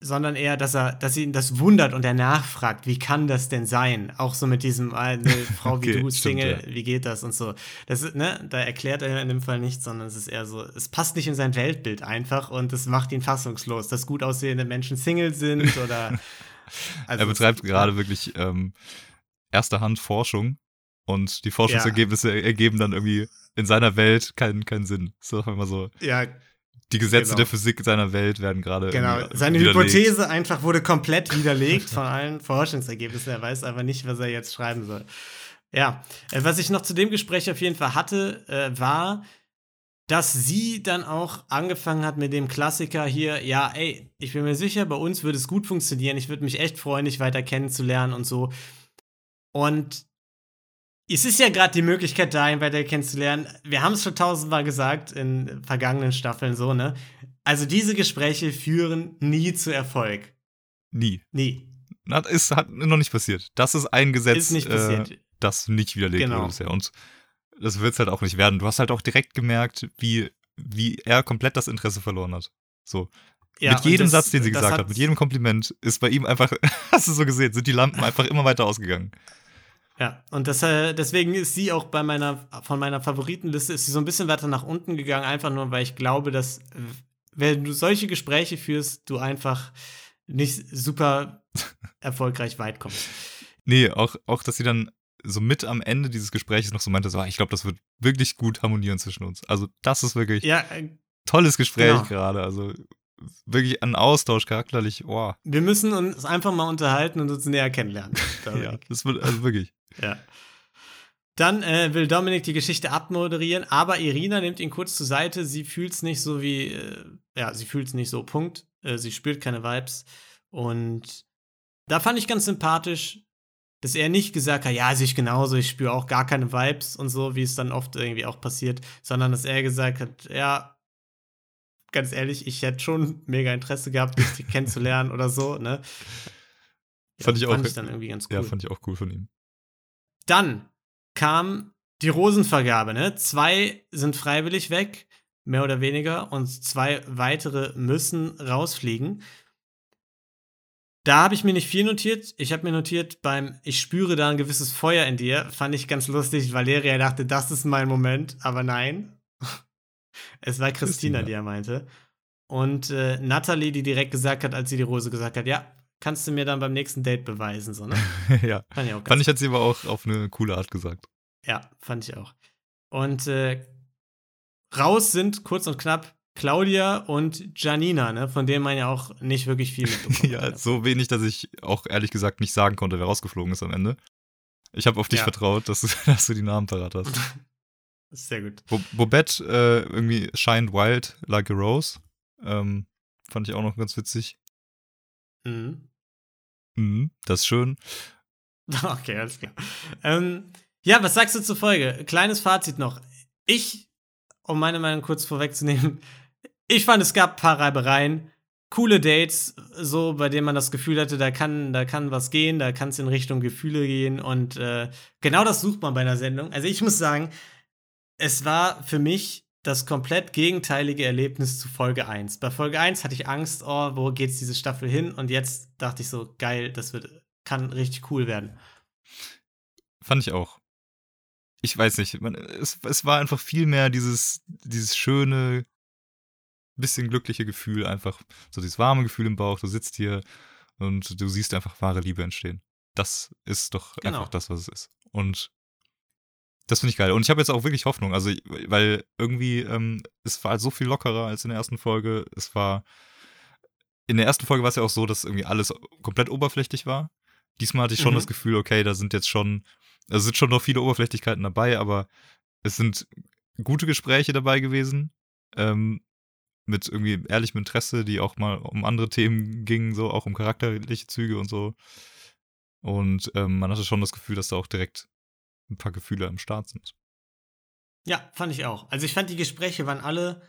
sondern eher, dass er, dass ihn das wundert und er nachfragt, wie kann das denn sein? Auch so mit diesem, ah, eine Frau wie <laughs> Okay, du, Single, ja. wie geht das und so. Das ist, ne, da erklärt er in dem Fall nichts, sondern es ist eher so, es passt nicht in sein Weltbild einfach und es macht ihn fassungslos, dass gut aussehende Menschen Single sind oder. <laughs> Also er betreibt gerade wirklich ähm, erster Hand Forschung und die Forschungsergebnisse ergeben dann irgendwie in seiner Welt keinen, keinen Sinn. Ist doch immer so. Ja, Die Gesetze Genau. der Physik seiner Welt werden gerade. Genau, seine widerlegt. Hypothese einfach wurde komplett widerlegt von allen <laughs> Forschungsergebnissen. Er weiß aber nicht, was er jetzt schreiben soll. Ja, äh, was ich noch zu dem Gespräch auf jeden Fall hatte, äh, war, dass sie dann auch angefangen hat mit dem Klassiker hier, ja, ey, ich bin mir sicher, bei uns würde es gut funktionieren. Ich würde mich echt freuen, dich weiter kennenzulernen und so. Und es ist ja gerade die Möglichkeit, da ihn weiter kennenzulernen. Wir haben es schon tausendmal gesagt in vergangenen Staffeln so, ne? Also diese Gespräche führen nie zu Erfolg. Nie. Nie. Na, ist hat noch nicht passiert. Das ist ein Gesetz, Ist nicht Äh, passiert. das nicht widerlegt Genau. wurde bisher. Und das wird es halt auch nicht werden. Du hast halt auch direkt gemerkt, wie, wie er komplett das Interesse verloren hat. So. Ja, mit jedem das- Satz, den sie das gesagt hat, mit jedem Kompliment, ist bei ihm einfach, <laughs> hast du so gesehen, sind die Lampen einfach immer weiter ausgegangen. Ja, und das, äh, deswegen ist sie auch bei meiner, von meiner Favoritenliste, ist sie so ein bisschen weiter nach unten gegangen, einfach nur, weil ich glaube, dass, wenn du solche Gespräche führst, du einfach nicht super <laughs> erfolgreich weit kommst. Nee, auch, auch, dass sie dann so mit am Ende dieses Gesprächs noch so meinte, so, ah, ich glaube, das wird wirklich gut harmonieren zwischen uns. Also, das ist wirklich Ja, äh, tolles Gespräch genau. gerade. Also, wirklich ein Austausch charakterlich. Oh, wir müssen uns einfach mal unterhalten und uns näher kennenlernen. <laughs> ja, das wird, also wirklich. Ja. Dann äh, will Dominik die Geschichte abmoderieren, aber Irina nimmt ihn kurz zur Seite. Sie fühlt es nicht so wie, äh, ja, sie fühlt es nicht so, Punkt. Äh, sie spürt keine Vibes. Und da fand ich ganz sympathisch, dass er nicht gesagt hat, ja, sehe ich genauso, ich spüre auch gar keine Vibes und so, wie es dann oft irgendwie auch passiert, sondern dass er gesagt hat, ja, ganz ehrlich, ich hätte schon mega Interesse gehabt, <laughs> dich kennenzulernen oder so, ne? Ja, Fand ich auch- Fand ich dann irgendwie ganz cool. Ja, fand ich auch cool von ihm. Dann kam die Rosenvergabe, ne? Zwei sind freiwillig weg, mehr oder weniger, und zwei weitere müssen rausfliegen. Da habe ich mir nicht viel notiert. Ich habe mir notiert beim Ich spüre da ein gewisses Feuer in dir. Fand ich ganz lustig. Valeria dachte, das ist mein Moment, aber nein. Es war Christina, Christina. die er meinte. Und äh, Natalie, die direkt gesagt hat, als sie die Rose gesagt hat, ja, kannst du mir dann beim nächsten Date beweisen, so, ne? <laughs> ja. Fand ich auch Fand ich, hat sie aber auch auf eine coole Art gesagt. ja, fand ich auch. Und äh, raus sind kurz und knapp Claudia und Janina, ne, von denen man ja auch nicht wirklich viel <laughs> mitbekommen ja, hat. so wenig, dass ich auch ehrlich gesagt nicht sagen konnte, wer rausgeflogen ist am Ende. Ich habe auf dich Ja. vertraut, dass du, <laughs> dass du die Namen parat hast. Sehr gut. Bo Bobette äh, irgendwie shined wild like a rose. Ähm, fand ich auch noch ganz witzig. Mhm. Mhm, das ist schön. <laughs> Okay, alles klar. Ähm, ja, was sagst du zur Folge? Kleines Fazit noch. Ich, um meine Meinung kurz vorwegzunehmen, <laughs> ich fand, es gab ein paar Reibereien, coole Dates, so bei denen man das Gefühl hatte, da kann, da kann was gehen, da kann es in Richtung Gefühle gehen und äh, genau das sucht man bei einer Sendung. Also ich muss sagen, es war für mich das komplett gegenteilige Erlebnis zu Folge 1. Bei Folge 1 hatte ich Angst, oh, wo geht's diese Staffel hin? Und jetzt dachte ich so, geil, das wird, kann richtig cool werden. Fand ich auch. Ich weiß nicht, man, es, es war einfach viel mehr dieses, dieses schöne, bisschen glückliche Gefühl, einfach so dieses warme Gefühl im Bauch. Du sitzt hier und du siehst einfach wahre Liebe entstehen. Das ist doch Genau. einfach das, was es ist. Und das finde ich geil. Und ich habe jetzt auch wirklich Hoffnung, also weil irgendwie ähm, es war so viel lockerer als in der ersten Folge. Es war in der ersten Folge war es ja auch so, dass irgendwie alles komplett oberflächlich war. Diesmal hatte ich schon Mhm. das Gefühl, okay, da sind jetzt schon, also sind schon noch viele Oberflächlichkeiten dabei, aber es sind gute Gespräche dabei gewesen. Ähm, mit irgendwie ehrlichem Interesse, die auch mal um andere Themen gingen, so auch um charakterliche Züge und so. Und ähm, man hatte schon das Gefühl, dass da auch direkt ein paar Gefühle am Start sind. Ja, fand ich auch. Also ich fand die Gespräche waren alle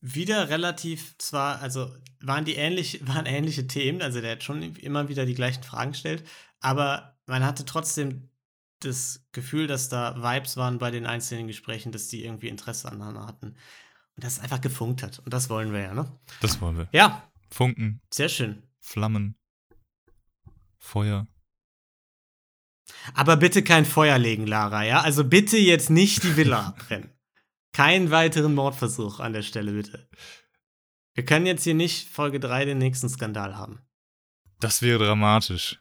wieder relativ zwar, also waren die ähnlich, <laughs> waren ähnliche Themen, also der hat schon immer wieder die gleichen Fragen gestellt, aber man hatte trotzdem das Gefühl, dass da Vibes waren bei den einzelnen Gesprächen, dass die irgendwie Interesse aneinander hatten. Und dass es einfach gefunkt hat. Und das wollen wir ja, ne? Das wollen wir. Ja, Funken, sehr schön. Flammen, Feuer. Aber bitte kein Feuer legen, Lara, ja? Also bitte jetzt nicht die Villa <laughs> abbrennen. Keinen weiteren Mordversuch an der Stelle, bitte. Wir können jetzt hier nicht Folge 3 den nächsten Skandal haben. Das wäre dramatisch.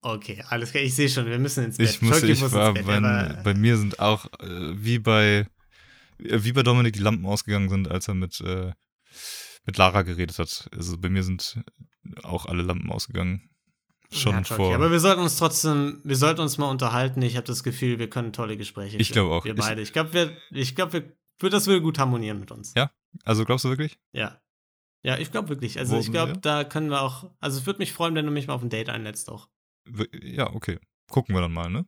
Okay, alles klar. Ich sehe schon, wir müssen ins Bett. Ich muss, Scholke ich war, ins Bett, bei, bei mir sind auch, äh, wie bei, äh, wie bei Dominik die Lampen ausgegangen sind, als er mit, äh, mit Lara geredet hat. Also bei mir sind auch alle Lampen ausgegangen. Schon Ja, vor. Aber wir sollten uns trotzdem, wir sollten uns mal unterhalten. Ich habe das Gefühl, wir können tolle Gespräche Ich glaube auch. Wir beide. Ich glaube, wir, ich glaube, wir, das würde gut harmonieren mit uns. Ja. also glaubst du wirklich? Ja. Ja, ich glaube wirklich. Also Wo- ich glaube, da können wir auch. Also es würde mich freuen, wenn du mich mal auf ein Date einlädst auch. Ja, okay. Gucken wir dann mal, ne?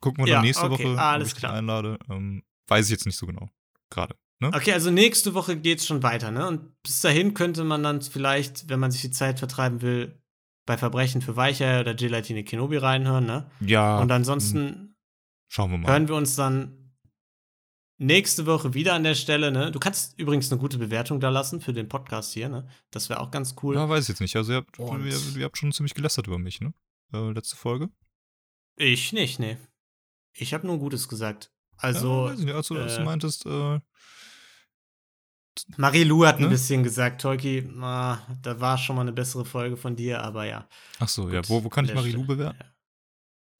Gucken wir Ja, dann nächste okay, Woche, alles ob ich dich klar. einlade. Ähm, weiß ich jetzt nicht so genau. Gerade. Ne? Okay, also nächste Woche geht's schon weiter, ne? Und bis dahin könnte man dann vielleicht, wenn man sich die Zeit vertreiben will, bei Verbrechen für Weicher oder Gelatine Kenobi reinhören, ne? Ja. Und ansonsten Schauen wir mal. hören wir uns dann nächste Woche wieder an der Stelle, ne? Du kannst übrigens eine gute Bewertung da lassen für den Podcast hier, ne? Das wäre auch ganz cool. Ja, weiß ich jetzt nicht. Also ihr habt, ihr, ihr habt schon ziemlich gelästert über mich, ne? Äh, letzte Folge. Ich nicht, ne. Ich habe nur Gutes gesagt. ja, Also, weiß ich nicht, als du, als du äh, meintest, äh, Marie-Lou hat ein Ne? bisschen gesagt, Tolki, ah, da war schon mal eine bessere Folge von dir, aber ja. ach so, ja, Gut, wo, wo kann an ich Marie-Lou bewerten? Ja.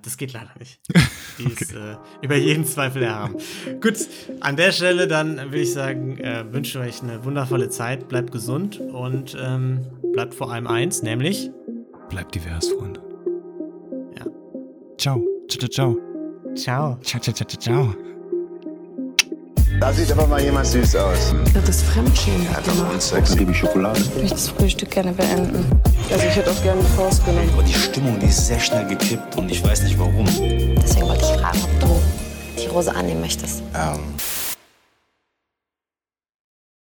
Das geht leider nicht. <laughs> Die ist äh, über jeden Zweifel erhaben. Gut, an der Stelle dann würde ich sagen, äh, wünsche euch eine wundervolle Zeit, bleibt gesund und ähm, bleibt vor allem eins, nämlich Bleibt divers, Freunde. Ja. Ciao. Ciao, ciao, ciao. Ciao. Ciao, ciao, ciao, ciao, ciao. Da sieht aber mal jemand süß aus. Das ist Fremdschämen. Hat doch einen Sex. Liebe Schokolade. Ich möchte das Frühstück gerne beenden. Also ich hätte auch gerne Faust genommen. Aber die Stimmung, die ist sehr schnell gekippt und ich weiß nicht warum. Deswegen wollte ich fragen, ob du die Rose annehmen möchtest. Ähm,